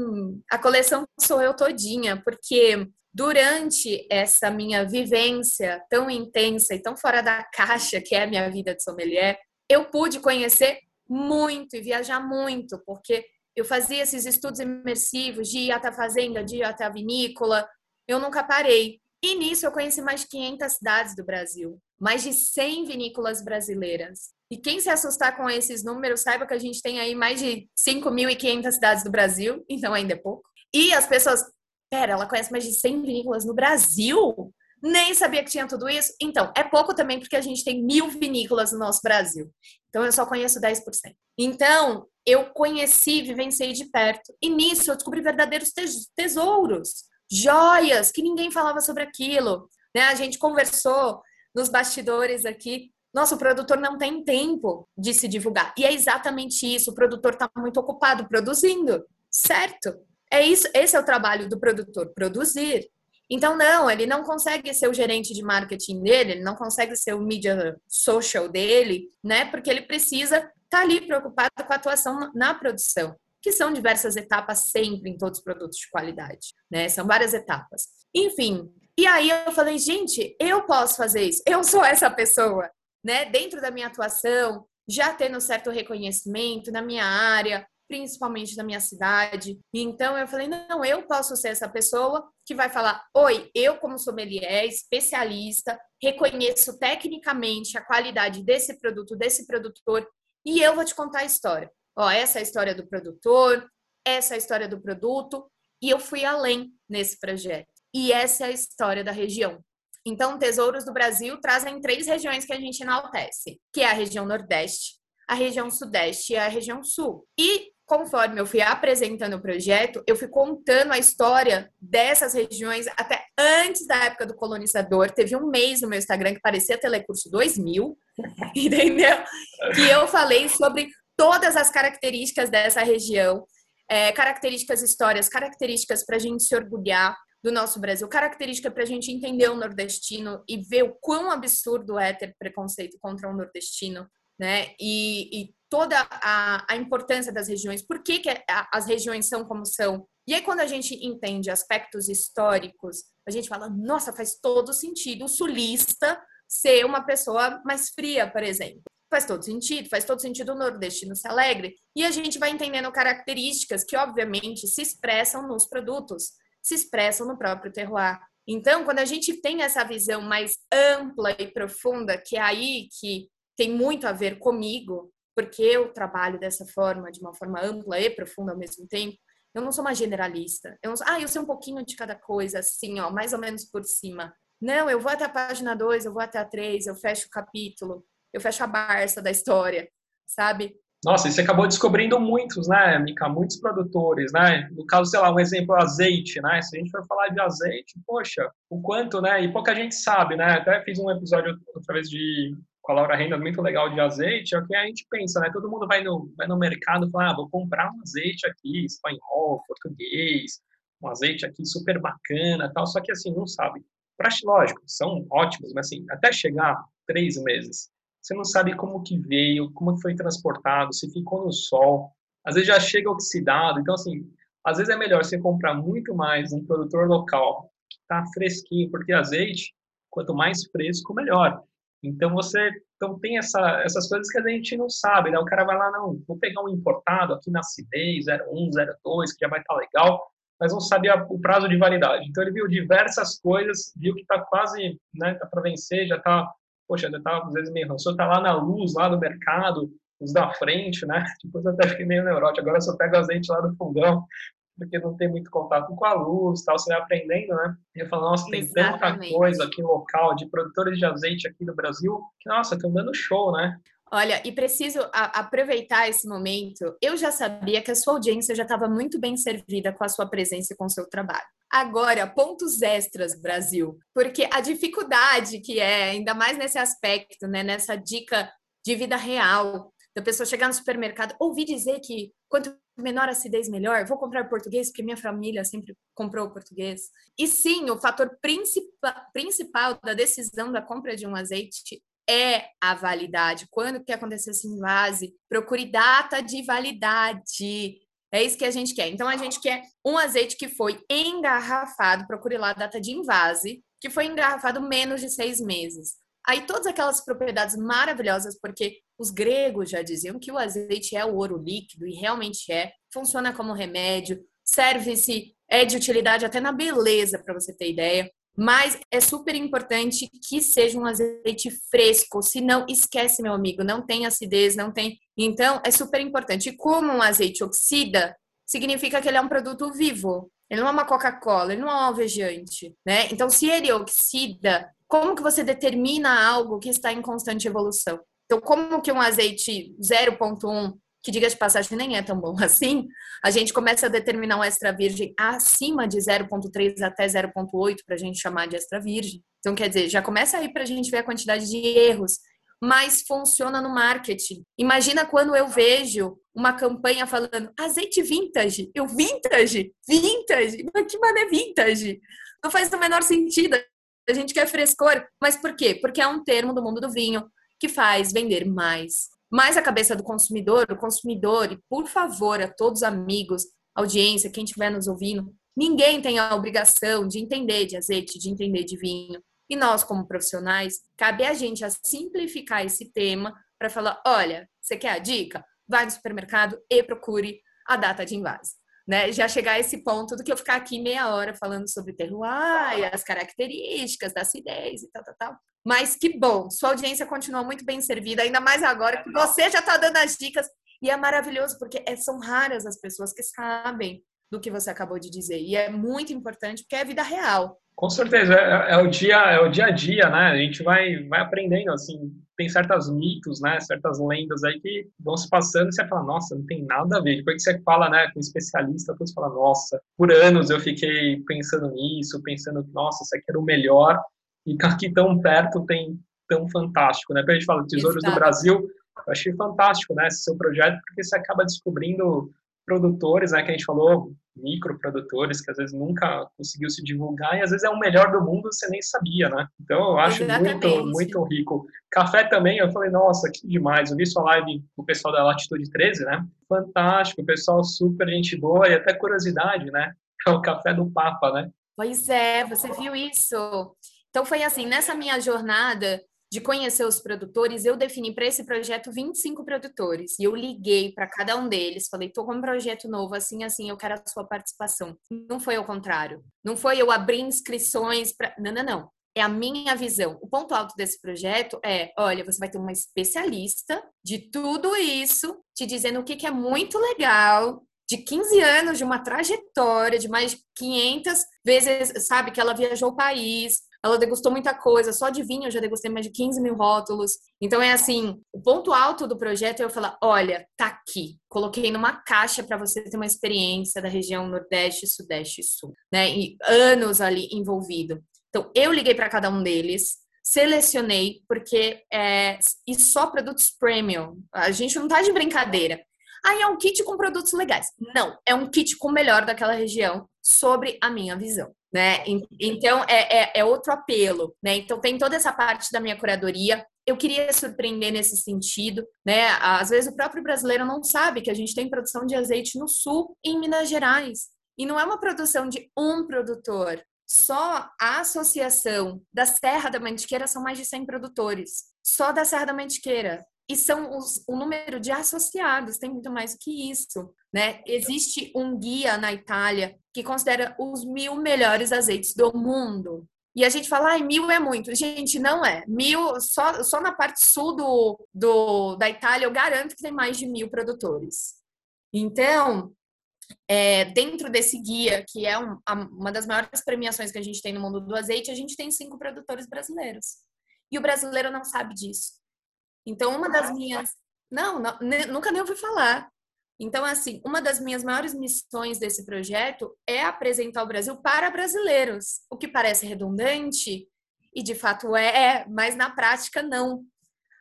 Speaker 3: a coleção sou eu todinha, porque durante essa minha vivência tão intensa e tão fora da caixa que é a minha vida de sommelier, eu pude conhecer muito e viajar muito, porque eu fazia esses estudos imersivos de ir até a fazenda, de ir até a vinícola, eu nunca parei. E nisso eu conheci mais de 500 cidades do Brasil, mais de 100 vinícolas brasileiras. E quem se assustar com esses números, saiba que a gente tem aí mais de 5.500 cidades do Brasil, então ainda é pouco. E as pessoas, pera, ela conhece mais de 100 vinícolas no Brasil? Nem sabia que tinha tudo isso. Então, é pouco também porque a gente tem mil vinícolas no nosso Brasil. Então, eu só conheço 10%. Então, eu conheci, vivenciei de perto. E nisso, eu descobri verdadeiros tesouros, joias, que ninguém falava sobre aquilo. Né? A gente conversou nos bastidores aqui. Nossa, o produtor não tem tempo de se divulgar. E é exatamente isso. O produtor está muito ocupado produzindo, certo? É isso, esse é o trabalho do produtor, produzir. Então, não, ele não consegue ser o gerente de marketing dele, ele não consegue ser o media social dele, né? Porque ele precisa estar tá ali preocupado com a atuação na produção, que são diversas etapas sempre em todos os produtos de qualidade, né? São várias etapas. Enfim, e aí eu falei, gente, eu posso fazer isso, eu sou essa pessoa, né? Dentro da minha atuação, já tendo certo reconhecimento na minha área, principalmente na minha cidade. Então eu falei, não, eu posso ser essa pessoa que vai falar: "Oi, eu como sommelier, especialista, reconheço tecnicamente a qualidade desse produto, desse produtor, e eu vou te contar a história. Ó, essa é a história do produtor, essa é a história do produto, e eu fui além nesse projeto. E essa é a história da região. Então, Tesouros do Brasil trazem três regiões que a gente enaltece, que é a região Nordeste, a região Sudeste e a região Sul. E conforme eu fui apresentando o projeto, eu fui contando a história dessas regiões até antes da época do colonizador. Teve um mês no meu Instagram que parecia Telecurso 2000, [LAUGHS] entendeu? Que eu falei sobre todas as características dessa região, é, características histórias, características para a gente se orgulhar do nosso Brasil, característica para a gente entender o nordestino e ver o quão absurdo é ter preconceito contra um nordestino, né? E, e toda a, a, importância das regiões, por que, que as regiões são como são. E aí, quando a gente entende aspectos históricos, a gente fala, nossa, faz todo sentido o sulista ser uma pessoa mais fria, por exemplo. Faz todo sentido, faz todo sentido o nordestino ser alegre. E a gente vai entendendo características que, obviamente, se expressam nos produtos, se expressam no próprio terroir. Então, quando a gente tem essa visão mais ampla e profunda, que é aí que tem muito a ver comigo, porque eu trabalho dessa forma, de uma forma ampla e profunda ao mesmo tempo, eu não sou uma generalista. Eu sou, ah, eu sei um pouquinho de cada coisa, assim, ó, mais ou menos por cima. Não, eu vou até a página 2, eu vou até a 3, eu fecho o capítulo, eu fecho a barça da história, sabe?
Speaker 2: Nossa, e você acabou descobrindo muitos, né, Mica? Muitos produtores, né? No caso, sei lá, um exemplo, azeite, né? Se a gente for falar de azeite, poxa, o quanto, né? E pouca gente sabe, né? Até fiz um episódio outra vez de com a Laura Renda muito legal de azeite, é o que a gente pensa, né? Todo mundo vai no, vai no mercado e fala, ah, vou comprar um azeite aqui, espanhol, português, um azeite aqui super bacana tal, só que assim, não sabe. Pra, lógico, são ótimos, mas assim, até chegar três meses, você não sabe como que veio, como foi transportado, se ficou no sol, às vezes já chega oxidado, então assim, às vezes é melhor você comprar muito mais um produtor local que está fresquinho, porque azeite, quanto mais fresco, melhor. Então você então tem essa, essas coisas que a gente não sabe, né? O cara vai lá, não, vou pegar um importado aqui na acidez 01, 02, que já vai estar tá legal, mas não sabia o prazo de validade. Então ele viu diversas coisas, viu que está quase, né, tá para vencer, já está, poxa, já está às vezes meio rançoso, está lá na luz, lá do mercado, os da frente, né? [LAUGHS] Depois eu até fiquei meio neurótico, agora eu só pego azeite lá do fogão, porque não tem muito contato com a luz, tal, você vai aprendendo, né? E eu falo, nossa, tem Exatamente. tanta coisa aqui local de produtores de azeite aqui no Brasil, que, nossa, estão dando show, né?
Speaker 3: Olha, e preciso a, aproveitar esse momento. Eu já sabia que a sua audiência já estava muito bem servida com a sua presença e com o seu trabalho. Agora, pontos extras, Brasil, porque a dificuldade que é, ainda mais nesse aspecto, né, nessa dica de vida real, da pessoa chegar no supermercado, ouvir dizer que quanto menor acidez, melhor. Vou comprar português porque minha família sempre comprou português. E sim, o fator principal, principal da decisão da compra de um azeite é a validade. Quando que aconteceu esse invase? Procure data de validade. É isso que a gente quer. Então, a gente quer um azeite que foi engarrafado, procure lá a data de invase, que foi engarrafado menos de seis meses. Aí, todas aquelas propriedades maravilhosas, porque os gregos já diziam que o azeite é o ouro líquido, e realmente é. Funciona como remédio, serve-se, é de utilidade até na beleza, para você ter ideia. Mas é super importante que seja um azeite fresco, senão esquece, meu amigo, não tem acidez, não tem. Então, é super importante. E como um azeite oxida, significa que ele é um produto vivo. Ele não é uma Coca-Cola, ele não é um alvejante, né? Então, se ele oxida, como que você determina algo que está em constante evolução? Então, como que um azeite 0.1, que diga de passagem nem é tão bom [LAUGHS] assim, a gente começa a determinar um extra virgem acima de 0.3 até 0.8 para a gente chamar de extra virgem. Então, quer dizer, já começa aí para a gente ver a quantidade de erros, mas funciona no marketing. Imagina quando eu vejo uma campanha falando azeite vintage. Eu, vintage? Vintage? Mas que mané vintage? Não faz o menor sentido. A gente quer frescor. Mas por quê? Porque é um termo do mundo do vinho que faz vender mais. Mais a cabeça do consumidor, o consumidor, e por favor, a todos os amigos, audiência, quem estiver nos ouvindo, ninguém tem a obrigação de entender de azeite, de entender de vinho. E nós, como profissionais, cabe a gente a simplificar esse tema para falar: olha, você quer a dica? Vai no supermercado e procure a data de invase. Né? Já chegar a esse ponto do que eu ficar aqui meia hora falando sobre terroir, as características da acidez e tal, tal, tal. Mas que bom, sua audiência continua muito bem servida, ainda mais agora que você já está dando as dicas. E é maravilhoso, porque é, são raras as pessoas que sabem do que você acabou de dizer. E é muito importante, porque é vida real.
Speaker 2: Com certeza, é, é, o dia, é o dia a dia, né? A gente vai, vai aprendendo, assim, tem certos mitos, né? Certas lendas aí que vão se passando e você fala, nossa, não tem nada a ver. Depois que você fala, né, com um especialista, você fala, nossa, por anos eu fiquei pensando nisso, pensando, nossa, isso aqui era o melhor e aqui tão perto tem tão fantástico, né? Quando a gente fala Tesouros Exato. do Brasil, eu achei fantástico, né, esse seu projeto, porque você acaba descobrindo produtores, né, que a gente falou, microprodutores, que às vezes nunca conseguiu se divulgar, e às vezes é o melhor do mundo, você nem sabia, né? Então, eu acho Exatamente. muito, muito rico. Café também, eu falei, nossa, que demais. Eu vi sua live com o pessoal da Latitude 13, né? Fantástico, o pessoal super gente boa, e até curiosidade, né? É [LAUGHS] o café do Papa, né?
Speaker 3: Pois é, você viu isso? Então foi assim, nessa minha jornada de conhecer os produtores, eu defini para esse projeto 25 produtores. E eu liguei para cada um deles, falei: tô com um projeto novo, assim, assim, eu quero a sua participação. Não foi ao contrário. Não foi eu abrir inscrições para. Não, não, não. É a minha visão. O ponto alto desse projeto é: olha, você vai ter uma especialista de tudo isso, te dizendo o que, que é muito legal, de 15 anos, de uma trajetória de mais de 500 vezes, sabe, que ela viajou o país, ela degustou muita coisa, só de vinho eu já degustei mais de 15 mil rótulos. Então é assim, o ponto alto do projeto é eu falar, olha, tá aqui, coloquei numa caixa para você ter uma experiência da região Nordeste, Sudeste e Sul, né? E anos ali envolvido. Então eu liguei para cada um deles, selecionei porque é e só produtos premium. A gente não tá de brincadeira. Aí é um kit com produtos legais. Não, é um kit com o melhor daquela região sobre a minha visão. Né? Então é, é, é outro apelo, né? Então tem toda essa parte da minha curadoria. Eu queria surpreender nesse sentido, né? Às vezes o próprio brasileiro não sabe que a gente tem produção de azeite no sul, em Minas Gerais. E não é uma produção de um produtor. Só a associação da Serra da Mantiqueira são mais de 100 produtores. Só da Serra da Mantiqueira e são os, o número de associados, tem muito mais que isso, né? Existe um guia na Itália que considera os mil melhores azeites do mundo. E a gente fala, ai, mil é muito. Gente, não é. Mil, só, só na parte sul do, do, da Itália, eu garanto que tem mais de mil produtores. Então, é, dentro desse guia, que é um, uma das maiores premiações que a gente tem no mundo do azeite, a gente tem cinco produtores brasileiros. E o brasileiro não sabe disso. Então, uma das minhas. Não, não nunca nem ouvi falar. Então, assim, uma das minhas maiores missões desse projeto é apresentar o Brasil para brasileiros, o que parece redundante, e de fato é, é mas na prática não.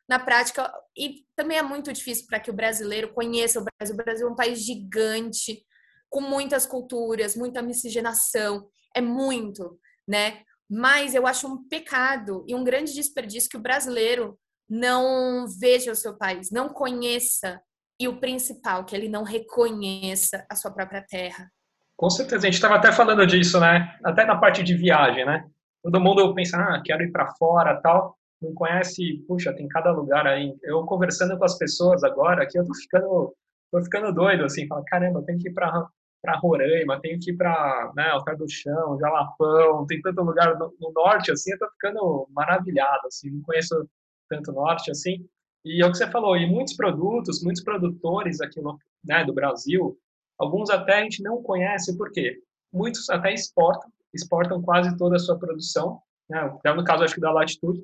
Speaker 3: Na prática, e também é muito difícil para que o brasileiro conheça o Brasil. O Brasil é um país gigante, com muitas culturas, muita miscigenação, é muito, né? Mas eu acho um pecado e um grande desperdício que o brasileiro não veja o seu país, não conheça e o principal, que ele não reconheça a sua própria terra.
Speaker 2: Com certeza, a gente estava até falando disso, né? Até na parte de viagem, né? Todo mundo pensa, ah, quero ir para fora, tal. Não conhece, puxa, tem cada lugar aí. Eu conversando com as pessoas agora, que eu tô ficando, tô ficando doido, assim, fala, caramba, tem que ir para para Roraima, tenho que ir para né, Altar do Chão, Jalapão, tem tanto lugar no, no, norte, assim, eu tô ficando maravilhado, assim, não conheço tanto norte assim. E é o que você falou, e muitos produtos, muitos produtores aqui no, né, do Brasil, alguns até a gente não conhece, por quê? Muitos até exportam, exportam quase toda a sua produção, né, no caso acho que da Latitude,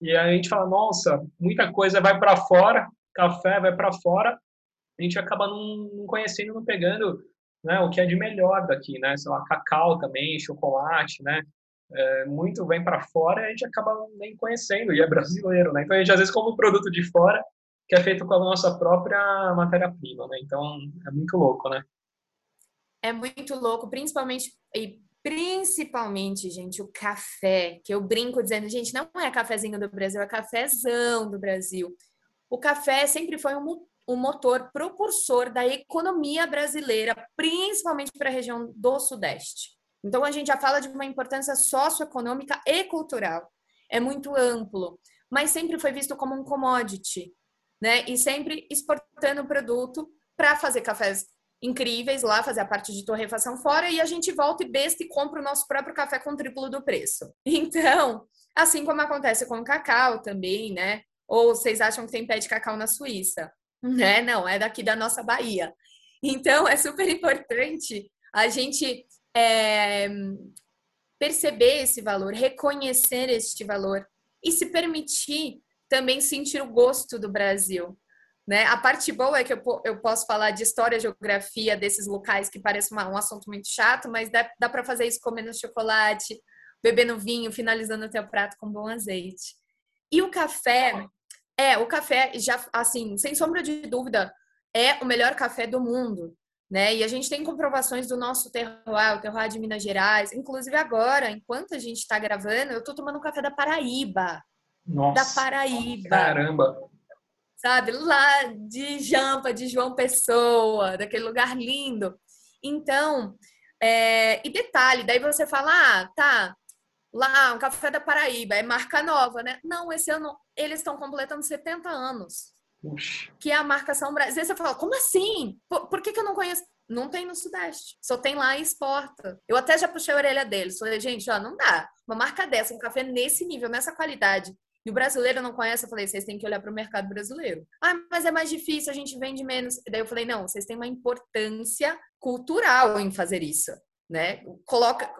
Speaker 2: e a gente fala, nossa, muita coisa vai para fora, café vai para fora, a gente acaba não, conhecendo, não pegando né, o que é de melhor daqui, né, sei lá, cacau também, chocolate, né, é, muito vem para fora e a gente acaba nem conhecendo, e é brasileiro, né? Então a gente às vezes como produto de fora, que é feito com a nossa própria matéria-prima, né? Então é muito louco, né?
Speaker 3: É muito louco, principalmente e principalmente, gente, o café, que eu brinco dizendo, gente, não é cafezinho do Brasil, é cafezão do Brasil. O café sempre foi um, um motor propulsor da economia brasileira, principalmente para a região do Sudeste. Então, a gente já fala de uma importância socioeconômica e cultural. É muito amplo, mas sempre foi visto como um commodity, né? E sempre exportando o produto para fazer cafés incríveis lá, fazer a parte de torrefação fora, e a gente volta e besta e compra o nosso próprio café com triplo do preço. [LAUGHS] Então, assim como acontece com o cacau também, né? Ou vocês acham que tem pé de cacau na Suíça? Né? Não, é daqui da nossa Bahia. Então, é super importante a gente é, perceber esse valor, reconhecer este valor e se permitir também sentir o gosto do Brasil. Né? A parte boa é que eu, eu posso falar de história, geografia desses locais que parece uma, um assunto muito chato, mas dá, dá para fazer isso comendo chocolate, bebendo vinho, finalizando o teu prato com bom azeite. E o café, é, o café já, assim, sem sombra de dúvida, é o melhor café do mundo né? E a gente tem comprovações do nosso terroir, o terroir de Minas Gerais. Inclusive agora, enquanto a gente está gravando, eu estou tomando um café da Paraíba.
Speaker 2: Nossa.
Speaker 3: Da Paraíba.
Speaker 2: Caramba!
Speaker 3: Sabe? Lá de Jampa, de João Pessoa, daquele lugar lindo. Então, é... e detalhe, daí você fala, ah, tá, lá, um café da Paraíba, é marca nova, né? Não, esse ano eles estão completando 70 anos.
Speaker 2: Puxa.
Speaker 3: Que é a marcação Brasil. Você fala, como assim? Por, por que, que eu não conheço? Não tem no Sudeste. Só tem lá e exporta. Eu até já puxei a orelha deles. Falei, gente, ó, não dá. Uma marca dessa, um café nesse nível, nessa qualidade. E o brasileiro não conhece, eu falei, vocês têm que olhar para o mercado brasileiro. Ah, mas é mais difícil, a gente vende menos. E daí eu falei, não, vocês têm uma importância cultural em fazer isso né? Coloca,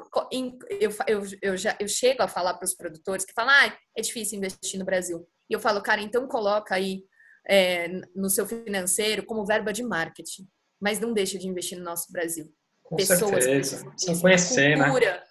Speaker 3: eu, eu, eu, já, eu chego a falar para os produtores que falam, ah, é difícil investir no Brasil. E eu falo, cara, então coloca aí é, no seu financeiro como verba de marketing, mas não deixa de investir no nosso Brasil.
Speaker 2: Com Pessoas certeza. Precisam conhecer, né? cultura, né?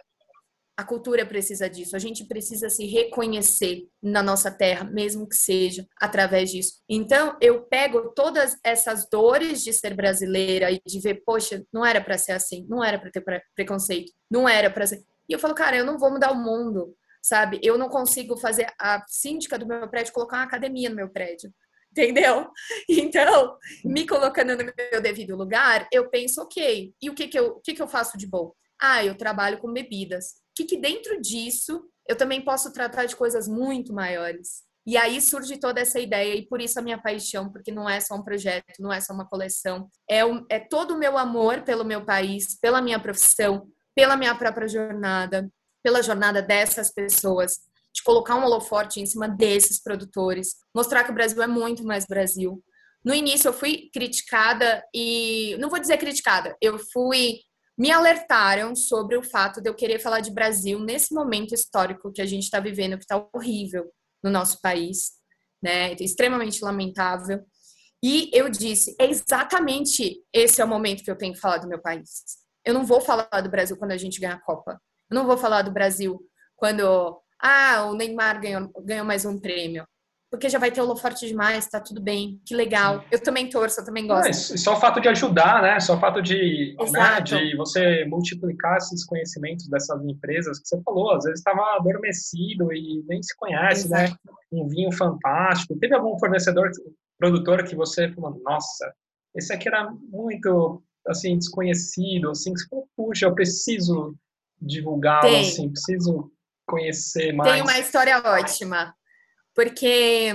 Speaker 3: A cultura precisa disso. A gente precisa se reconhecer na nossa terra, mesmo que seja através disso. Então, eu pego todas essas dores de ser brasileira e de ver, poxa, não era para ser assim, não era para ter preconceito, não era para ser. E eu falo, cara, eu não vou mudar o mundo, sabe? Eu não consigo fazer a síndica do meu prédio colocar uma academia no meu prédio. Entendeu? [LAUGHS] Então, me colocando no meu devido lugar, eu penso, ok, e o que, que, eu, o que, que eu faço de bom? Ah, eu trabalho com bebidas que, que dentro disso eu também posso tratar de coisas muito maiores. E aí surge toda essa ideia, e por isso a minha paixão, porque não é só um projeto, não é só uma coleção, é, um, é todo o meu amor pelo meu país, pela minha profissão, pela minha própria jornada, pela jornada dessas pessoas, de colocar um holoforte em cima desses produtores, mostrar que o Brasil é muito mais Brasil. No início eu fui criticada e não vou dizer criticada, eu fui me alertaram sobre o fato de eu querer falar de Brasil nesse momento histórico que a gente está vivendo, que está horrível no nosso país, né? Extremamente lamentável. E eu disse, é exatamente esse é o momento que eu tenho que falar do meu país. Eu não vou falar do Brasil quando a gente ganha a Copa. Eu não vou falar do Brasil quando ah, o Neymar ganhou, ganhou mais um prêmio porque já vai ter holoforte demais, tá tudo bem, que legal. Eu também torço, eu também gosto.
Speaker 2: Mas só o fato de ajudar, né? Só o fato de, né, de você multiplicar esses conhecimentos dessas empresas que você falou, às vezes estava adormecido e nem se conhece, né? Exato. né? Um vinho fantástico. Teve algum fornecedor, produtor que você falou, nossa, esse aqui era muito assim desconhecido, assim, que você falou, puxa, eu preciso divulgá-lo, assim, preciso conhecer mais.
Speaker 3: Tem uma história ótima porque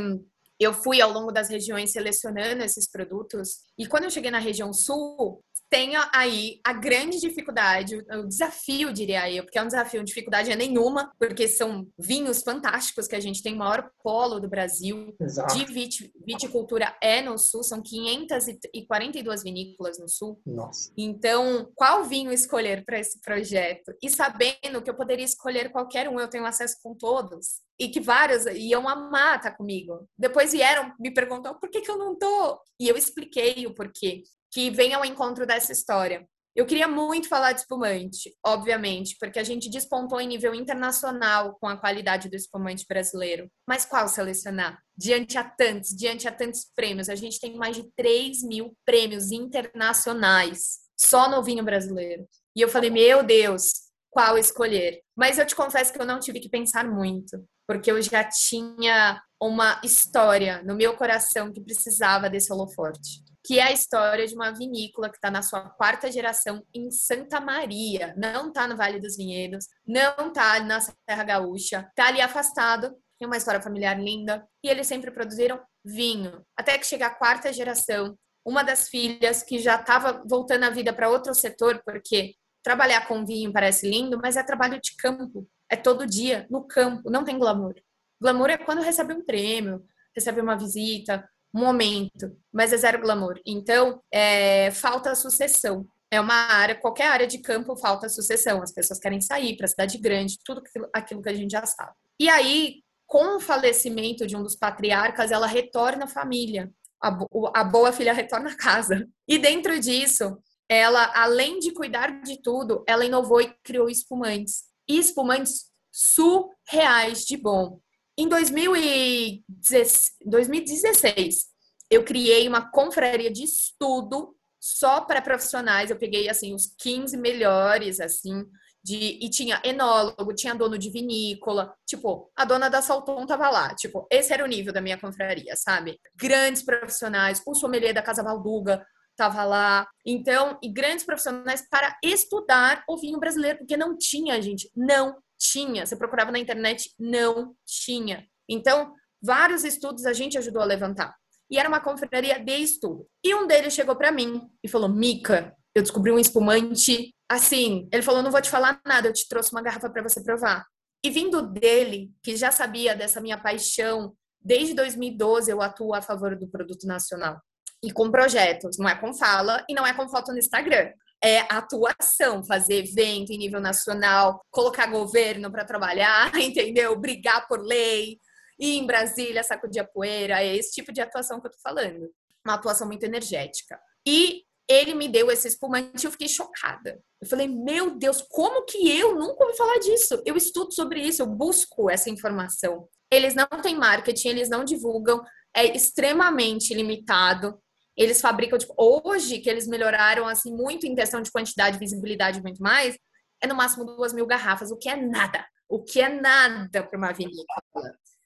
Speaker 3: eu fui ao longo das regiões selecionando esses produtos e quando eu cheguei na região sul, tem aí a grande dificuldade, o desafio, diria eu, porque é um desafio, dificuldade é nenhuma, porque são vinhos fantásticos que a gente tem o maior polo do Brasil
Speaker 2: Exato.
Speaker 3: de vit, viticultura é no sul, são 542 vinícolas no sul.
Speaker 2: Nossa.
Speaker 3: Então, qual vinho escolher para esse projeto? E sabendo que eu poderia escolher qualquer um, eu tenho acesso com todos e que vários iam amar estar comigo. Depois vieram me perguntar por que, que eu não tô. E eu expliquei o porquê que vem ao encontro dessa história. Eu queria muito falar de espumante, obviamente, porque a gente despontou em nível internacional com a qualidade do espumante brasileiro. Mas qual selecionar? Diante a tantos, diante a tantos prêmios, a gente tem mais de 3 mil prêmios internacionais só no vinho brasileiro. E eu falei, meu Deus, qual escolher? Mas eu te confesso que eu não tive que pensar muito, porque eu já tinha uma história no meu coração que precisava desse holoforte que é a história de uma vinícola que está na sua quarta geração em Santa Maria. Não está no Vale dos Vinhedos, não está na Serra Gaúcha, está ali afastado. Tem uma história familiar linda. E eles sempre produziram vinho. Até que chega a quarta geração, uma das filhas que já estava voltando a vida para outro setor, porque trabalhar com vinho parece lindo, mas é trabalho de campo. É todo dia, no campo, não tem glamour. Glamour é quando recebe um prêmio, recebe uma visita, momento, mas é zero glamour. Então, é, falta sucessão. É uma área, qualquer área de campo falta sucessão. As pessoas querem sair para a cidade grande, tudo aquilo, aquilo que a gente já sabe. E aí, com o falecimento de um dos patriarcas, ela retorna à família. A, a boa filha retorna à casa. E dentro disso, ela, além de cuidar de tudo, ela inovou e criou espumantes. E espumantes surreais de bom. Em 2016, eu criei uma confraria de estudo só para profissionais. Eu peguei assim os 15 melhores assim de e tinha enólogo, tinha dono de vinícola, tipo, a dona da Salton tava lá, tipo, esse era o nível da minha confraria, sabe? Grandes profissionais, o sommelier da Casa Valduga tava lá. Então, e grandes profissionais para estudar o vinho brasileiro, porque não tinha, gente, não tinha. Você procurava na internet, não tinha. Então, vários estudos a gente ajudou a levantar. E era uma confraria de estudo. E um deles chegou para mim e falou: Mica, eu descobri um espumante assim. Ele falou: não vou te falar nada, eu te trouxe uma garrafa para você provar. E vindo dele, que já sabia dessa minha paixão, desde 2012 eu atuo a favor do produto nacional. E com projetos, não é com fala e não é com foto no Instagram. É atuação, fazer evento em nível nacional, colocar governo para trabalhar, [LAUGHS] entendeu? Brigar por lei, ir em Brasília, sacudir a poeira, é esse tipo de atuação que eu tô falando. Uma atuação muito energética. E ele me deu esse espumante e eu fiquei chocada. Eu falei, meu Deus, como que eu nunca ouvi falar disso? Eu estudo sobre isso, eu busco essa informação. Eles não têm marketing, eles não divulgam, é extremamente limitado. Eles fabricam, tipo, hoje que eles melhoraram assim muito em questão de quantidade, visibilidade muito mais, é no máximo duas mil garrafas, o que é nada. O que é nada para uma vinícola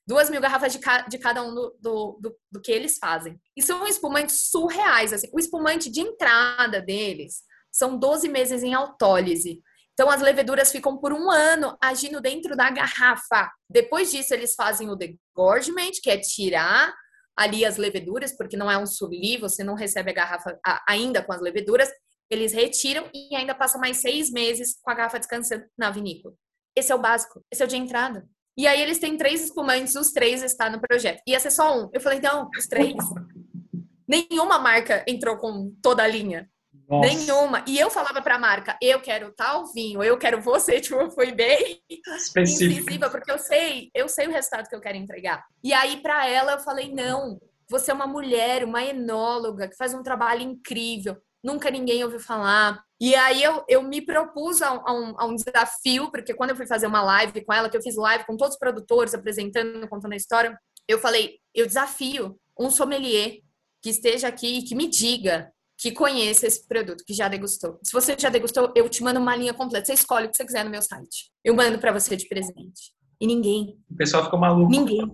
Speaker 3: duas mil garrafas de, ca de cada um do, do, do, do, que eles fazem. E são espumantes surreais. Assim. O espumante de entrada deles são 12 meses em autólise. Então, as leveduras ficam por um ano agindo dentro da garrafa. Depois disso, eles fazem o degorgement, que é tirar ali as leveduras, porque não é um subli, você não recebe a garrafa ainda com as leveduras. Eles retiram e ainda passa mais seis meses com a garrafa descansando na vinícola. Esse é o básico, esse é o de entrada. E aí eles têm três espumantes, os três estão no projeto. Ia ser só um. Eu falei, não, os três. [LAUGHS] Nenhuma marca entrou com toda a linha. Nossa. Nenhuma. E eu falava pra marca, eu quero tal vinho, eu quero você, [LAUGHS] tipo, foi bem incisiva, porque eu sei, eu sei o resultado que eu quero entregar. E aí, para ela, eu falei, não, você é uma mulher, uma enóloga, que faz um trabalho incrível nunca ninguém ouviu falar. E aí eu, eu me propus a um, a um, desafio, porque quando eu fui fazer uma live com ela, que eu fiz live com todos os produtores, apresentando, contando a história, eu falei, eu desafio um sommelier que esteja aqui e que me diga que conheça esse produto, que já degustou. Se você já degustou, eu te mando uma linha completa. Você escolhe o que você quiser no meu site. Eu mando para você de presente. E ninguém.
Speaker 2: O pessoal ficou maluco.
Speaker 3: Ninguém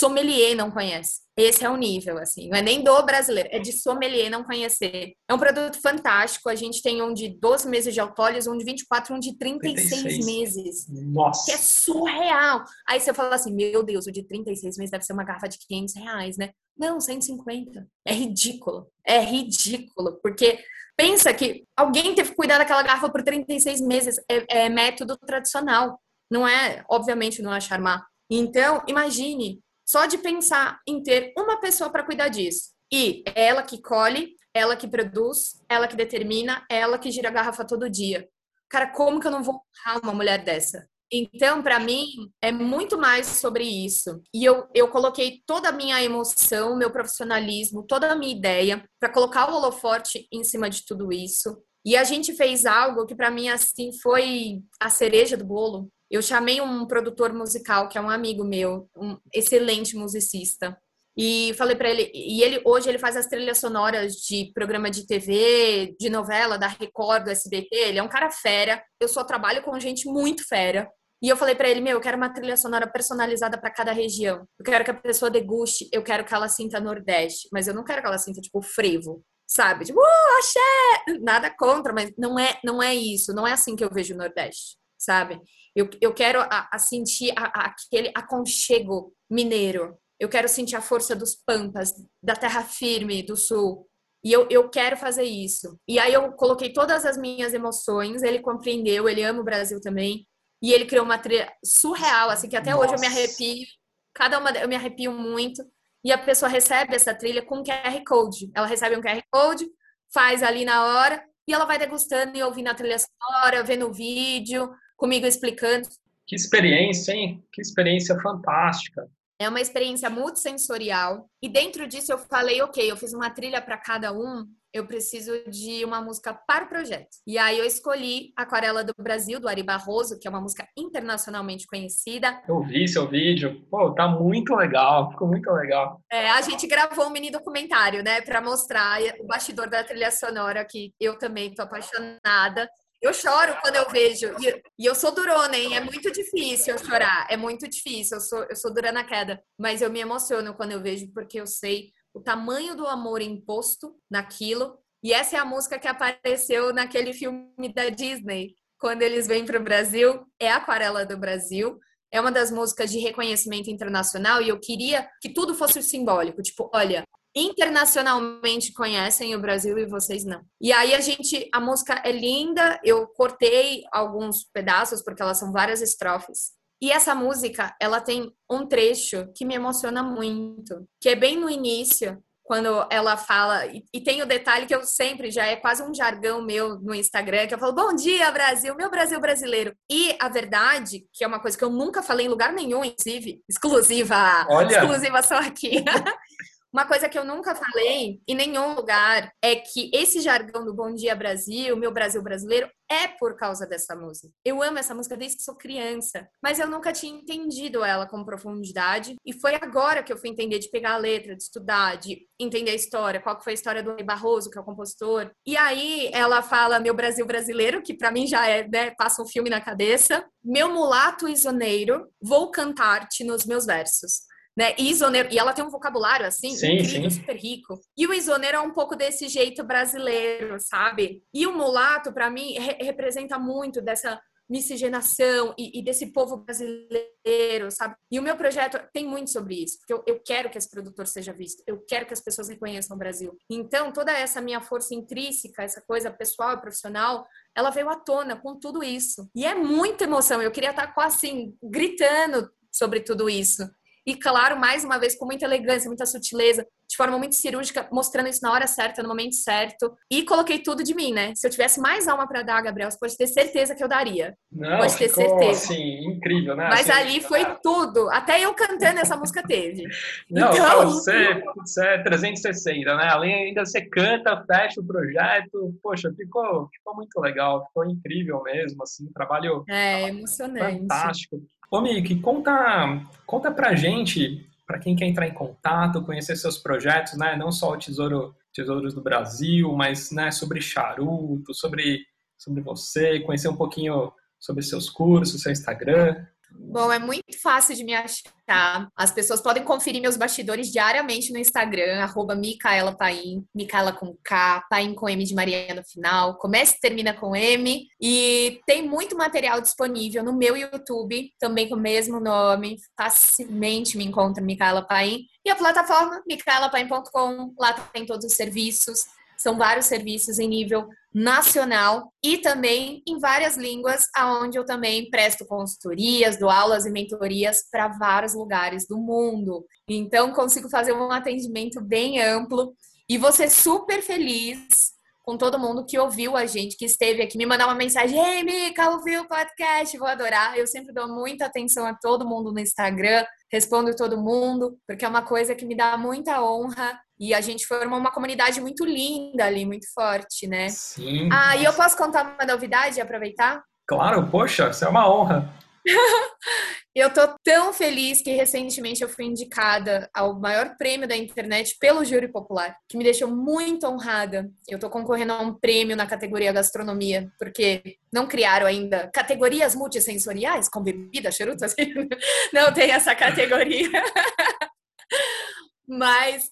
Speaker 3: sommelier não conhece. Esse é o nível, assim. Não é nem do brasileiro, é de sommelier não conhecer. É um produto fantástico. A gente tem um de 12 meses de autólise, um de 24, um de 36, 36. meses.
Speaker 2: Nossa!
Speaker 3: Que é surreal. Aí você fala assim, meu Deus, o de 36 meses deve ser uma garrafa de 500 reais, né? Não, 150. É ridículo. É ridículo. Porque pensa que alguém teve que cuidar daquela garrafa por 36 meses. É, é método tradicional. Não é, obviamente, não é charmar. Então, imagine só de pensar em ter uma pessoa para cuidar disso. E é ela que colhe, ela que produz, ela que determina, ela que gira a garrafa todo dia. Cara, como que eu não vou honrar uma mulher dessa? Então, para mim, é muito mais sobre isso. E eu, eu coloquei toda a minha emoção, meu profissionalismo, toda a minha ideia para colocar o holofote em cima de tudo isso. E a gente fez algo que para mim assim foi a cereja do bolo, eu chamei um produtor musical, que é um amigo meu, um excelente musicista, e falei para ele, e ele hoje ele faz as trilhas sonoras de programa de TV, de novela da Record, do SBT, ele é um cara fera. Eu só trabalho com gente muito fera. E eu falei para ele, meu, eu quero uma trilha sonora personalizada para cada região. Eu quero que a pessoa deguste, eu quero que ela sinta Nordeste, mas eu não quero que ela sinta tipo frevo, sabe? Tipo, uh, axé! Nada contra, mas não é, não é isso, não é assim que eu vejo o Nordeste, sabe? Eu, eu quero a, a sentir a, a, aquele aconchego mineiro. Eu quero sentir a força dos pampas, da terra firme do sul. E eu, eu quero fazer isso. E aí eu coloquei todas as minhas emoções, ele compreendeu, ele ama o Brasil também. E ele criou uma trilha surreal, assim, que até Nossa. hoje eu me arrepio. Cada uma eu me arrepio muito. E a pessoa recebe essa trilha com QR Code. Ela recebe um QR Code, faz ali na hora, e ela vai degustando e ouvindo a trilha sonora, vendo o vídeo, comigo explicando.
Speaker 2: Que experiência, hein? Que experiência fantástica.
Speaker 3: É uma experiência multissensorial. E dentro disso eu falei, ok, eu fiz uma trilha para cada um, eu preciso de uma música para o projeto. E aí eu escolhi Aquarela do Brasil, do Ari Barroso, que é uma música internacionalmente conhecida.
Speaker 2: Eu vi seu vídeo. Pô, tá muito legal, ficou muito legal.
Speaker 3: É, a gente gravou um mini documentário, né, para mostrar o bastidor da trilha sonora, que eu também tô apaixonada. Eu choro quando eu vejo. E, e, eu sou durona, hein? É muito difícil eu chorar. É muito difícil. Eu sou, eu sou dura na queda. Mas eu me emociono quando eu vejo, porque eu sei o tamanho do amor imposto naquilo. E essa é a música que apareceu naquele filme da Disney. quando eles vêm para o Brasil é Aquarela do Brasil. É uma das músicas de reconhecimento internacional e eu queria que tudo fosse simbólico. Tipo, olha, internacionalmente conhecem o Brasil e vocês não. E aí a gente, a música é linda, eu cortei alguns pedaços porque elas são várias estrofes. E essa música, ela tem um trecho que me emociona muito, que é bem no início, quando ela fala, e, e, tem o detalhe que eu sempre, já é quase um jargão meu no Instagram, que eu falo, bom dia, Brasil, meu Brasil brasileiro. E a verdade, que é uma coisa que eu nunca falei em lugar nenhum, inclusive, exclusiva, Olha. exclusiva só aqui. [LAUGHS] Uma coisa que eu nunca falei em nenhum lugar é que esse jargão do Bom Dia Brasil, meu Brasil brasileiro, é por causa dessa música. Eu amo essa música desde que sou criança, mas eu nunca tinha entendido ela com profundidade e foi agora que eu fui entender de pegar a letra, de estudar, de entender a história, qual foi a história do Barroso, que é o compositor. E aí ela fala meu Brasil brasileiro, que para mim já é, né, passa um filme na cabeça. Meu mulato isoneiro, vou cantar-te nos meus versos né? E isoneiro, e ela tem um vocabulário assim, sim, incrível, sim. super rico. E o isoneiro é um pouco desse jeito brasileiro, sabe? E o mulato, para mim, re representa muito dessa miscigenação e, e, desse povo brasileiro, sabe? E o meu projeto tem muito sobre isso, porque eu, eu, quero que esse produtor seja visto, eu quero que as pessoas reconheçam o Brasil. Então, toda essa minha força intrínseca, essa coisa pessoal e profissional, ela veio à tona com tudo isso. E é muita emoção, eu queria estar quase assim, gritando sobre tudo isso. E, claro, mais uma vez, com muita elegância, muita sutileza, de forma muito cirúrgica, mostrando isso na hora certa, no momento certo. E coloquei tudo de mim, né? Se eu tivesse mais alma para dar, Gabriel, você pode ter certeza que eu daria.
Speaker 2: Não, pode ter certeza. Assim, incrível, né?
Speaker 3: Mas
Speaker 2: assim,
Speaker 3: ali foi tudo. Até eu cantando essa música teve. [LAUGHS]
Speaker 2: Não, então... você, você é 360, né? Além ainda você canta, fecha o projeto. Poxa, ficou, ficou muito legal, ficou incrível mesmo, assim, trabalho
Speaker 3: é, emocionante.
Speaker 2: fantástico. Ô, Mick, conta, conta pra gente, para quem quer entrar em contato, conhecer seus projetos, né? Não só o Tesouro, Tesouros do Brasil, mas né, sobre charuto, sobre, sobre você, conhecer um pouquinho sobre seus cursos, seu Instagram.
Speaker 3: Bom, é muito fácil de me achar. As pessoas podem conferir meus bastidores diariamente no Instagram, arroba Micaela Paim, Micaela com K, Paim com M de Maria no final. Começa e termina com M. E tem muito material disponível no meu YouTube, também com o mesmo nome. Facilmente me encontra Micaela Paim. E a plataforma micaelapaim.com, lá tem todos os serviços. São vários serviços em nível nacional e também em várias línguas, aonde eu também presto consultorias, dou aulas e mentorias para vários lugares do mundo. Então consigo fazer um atendimento bem amplo e ser super feliz com todo mundo que ouviu a gente, que esteve aqui, me mandar uma mensagem, ei, Mica, ouviu o podcast, vou adorar. Eu sempre dou muita atenção a todo mundo no Instagram, respondo todo mundo, porque é uma coisa que me dá muita honra e a gente formou uma comunidade muito linda ali, muito forte, né?
Speaker 2: Sim.
Speaker 3: Ah, e eu posso contar uma novidade e aproveitar?
Speaker 2: Claro, poxa, isso é uma honra. [LAUGHS]
Speaker 3: eu tô tão feliz que recentemente eu fui indicada ao maior prêmio da internet pelo júri popular, que me deixou muito honrada. Eu tô concorrendo a um prêmio na categoria gastronomia, porque não criaram ainda categorias multissensoriais com bebida, charutas. [LAUGHS] não tem essa categoria. [LAUGHS] Mas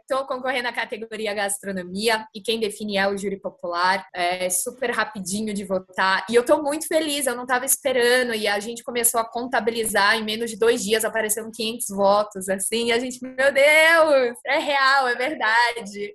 Speaker 3: estou é, concorrendo à categoria gastronomia e quem define é o júri popular. É super rapidinho de votar. E eu estou muito feliz, eu não estava esperando. E a gente começou a contabilizar em menos de dois dias, apareceram 500 votos, assim. E a gente, meu Deus, é real, é verdade.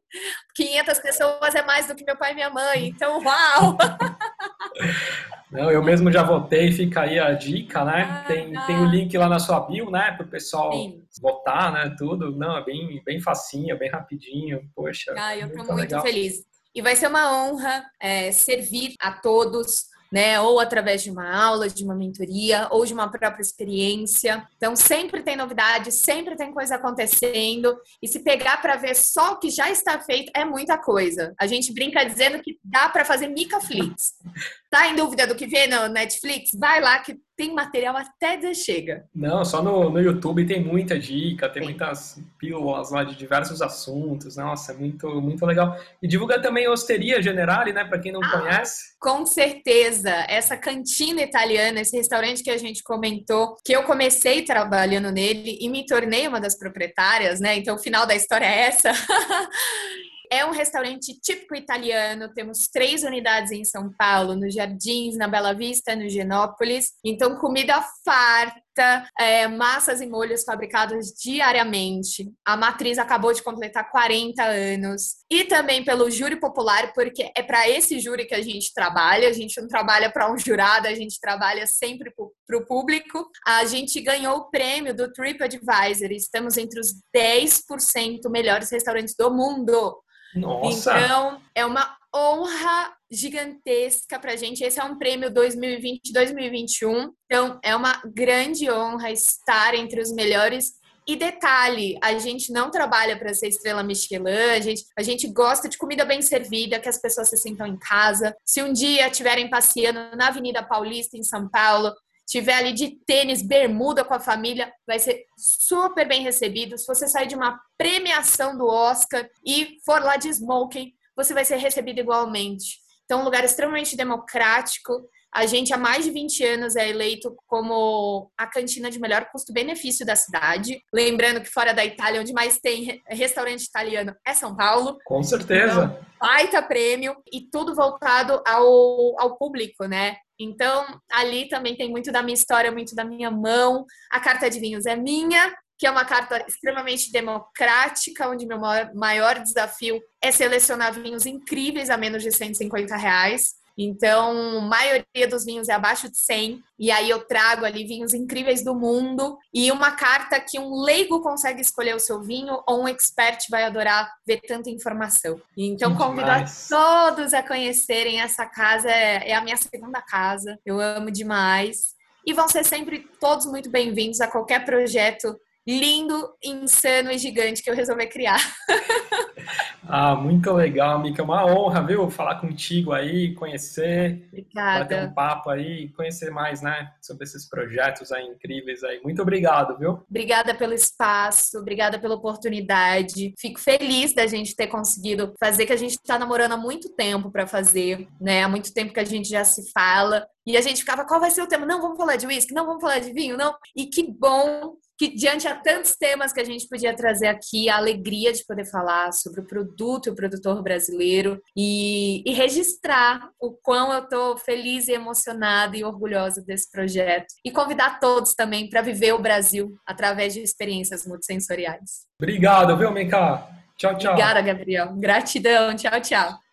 Speaker 3: 500 pessoas é mais do que meu pai e minha mãe, então uau! [LAUGHS]
Speaker 2: Não, eu mesmo já votei, fica aí a dica, né? Ah, tem, tem o link lá na sua bio, né? Para o pessoal Sim. Votar, né? Tudo. Não, é bem, bem facinho, bem rapidinho. Poxa.
Speaker 3: Ah, eu estou muito feliz. E vai ser uma honra é, servir a todos né? Ou através de uma aula, de uma mentoria, ou de uma própria experiência. Então, sempre tem novidade, sempre tem coisa acontecendo. E se pegar para ver só o que já está feito, é muita coisa. A gente brinca dizendo que dá para fazer Micaflix. [LAUGHS] Tá em dúvida do que vê no Netflix? Vai lá que tem material até de chega.
Speaker 2: Não, só no, no YouTube tem muita dica, tem muitas pílulas lá de diversos assuntos. Nossa, é muito, muito legal. E divulga também a Osteria Generale, né, para quem não ah, conhece.
Speaker 3: Com certeza. Essa cantina italiana, esse restaurante que a gente comentou, que eu comecei trabalhando nele e me tornei uma das proprietárias, né? Então o final da história é essa. [LAUGHS] é um restaurante típico italiano. Temos três unidades em São Paulo, no Jardins, na Bela Vista, no Genópolis. Então, comida farta é, massas e molhos fabricados diariamente. A matriz acabou de completar 40 anos. E também pelo júri popular, porque é para esse júri que a gente trabalha. A gente não trabalha para um jurado, a gente trabalha sempre para o público. A gente ganhou o prêmio do TripAdvisor. Estamos entre os 10% melhores restaurantes do mundo.
Speaker 2: Nossa!
Speaker 3: Então, é uma honra gigantesca para a gente. Esse é um prêmio 2020-2021. Então, é uma grande honra estar entre os melhores. E detalhe, a gente não trabalha para ser estrela Michelin, a gente, a gente gosta de comida bem servida, que as pessoas se sintam em casa. Se um dia estiverem passeando na Avenida Paulista, em São Paulo, tiver ali de tênis, bermuda com a família, vai ser super bem recebido. Se você sair de uma premiação do Oscar e for lá de smoking, você vai ser recebido igualmente. Então, um lugar extremamente democrático. A gente, há mais de 20 anos, é eleito como a cantina de melhor custo-benefício da cidade. Lembrando que fora da Itália, onde mais tem restaurante italiano é São Paulo.
Speaker 2: Com certeza.
Speaker 3: Então, baita prêmio e tudo voltado ao, ao público, né? Então, ali também tem muito da minha história, muito da minha mão. A carta de vinhos é minha, que é uma carta extremamente democrática, onde meu maior desafio é selecionar vinhos incríveis a menos de 150 reais. Então, a maioria dos vinhos é abaixo de 100. E aí eu trago ali vinhos incríveis do mundo e uma carta que um leigo consegue escolher o seu vinho ou um expert vai adorar ver tanta informação. Então, convido a todos a conhecerem essa casa. É, é a minha segunda casa. Eu amo demais. E vão ser sempre todos muito bem-vindos a qualquer projeto lindo, insano e gigante que eu resolvi criar. [LAUGHS]
Speaker 2: ah, muito legal, Mica. Uma honra, viu? Falar contigo aí, conhecer,
Speaker 3: Obrigada.
Speaker 2: bater um papo aí, conhecer mais, né, sobre esses projetos aí incríveis aí. Muito obrigado, viu?
Speaker 3: Obrigada pelo espaço, obrigada pela oportunidade. Fico feliz da gente ter conseguido fazer que a gente está namorando há muito tempo para fazer, né? Há muito tempo que a gente já se fala. E a gente ficava, qual vai ser o tema? Não, vamos falar de uísque, não, vamos falar de vinho, não. E que bom que diante a tantos temas que a gente podia trazer aqui, a alegria de poder falar sobre o produto e o produtor brasileiro e, e registrar o quão eu estou feliz e emocionada e orgulhosa desse projeto e convidar todos também para viver o Brasil através de experiências multissensoriais.
Speaker 2: Obrigado, viu, Mica? Tchau, tchau.
Speaker 3: Obrigada, Gabriel. Gratidão. Tchau, tchau.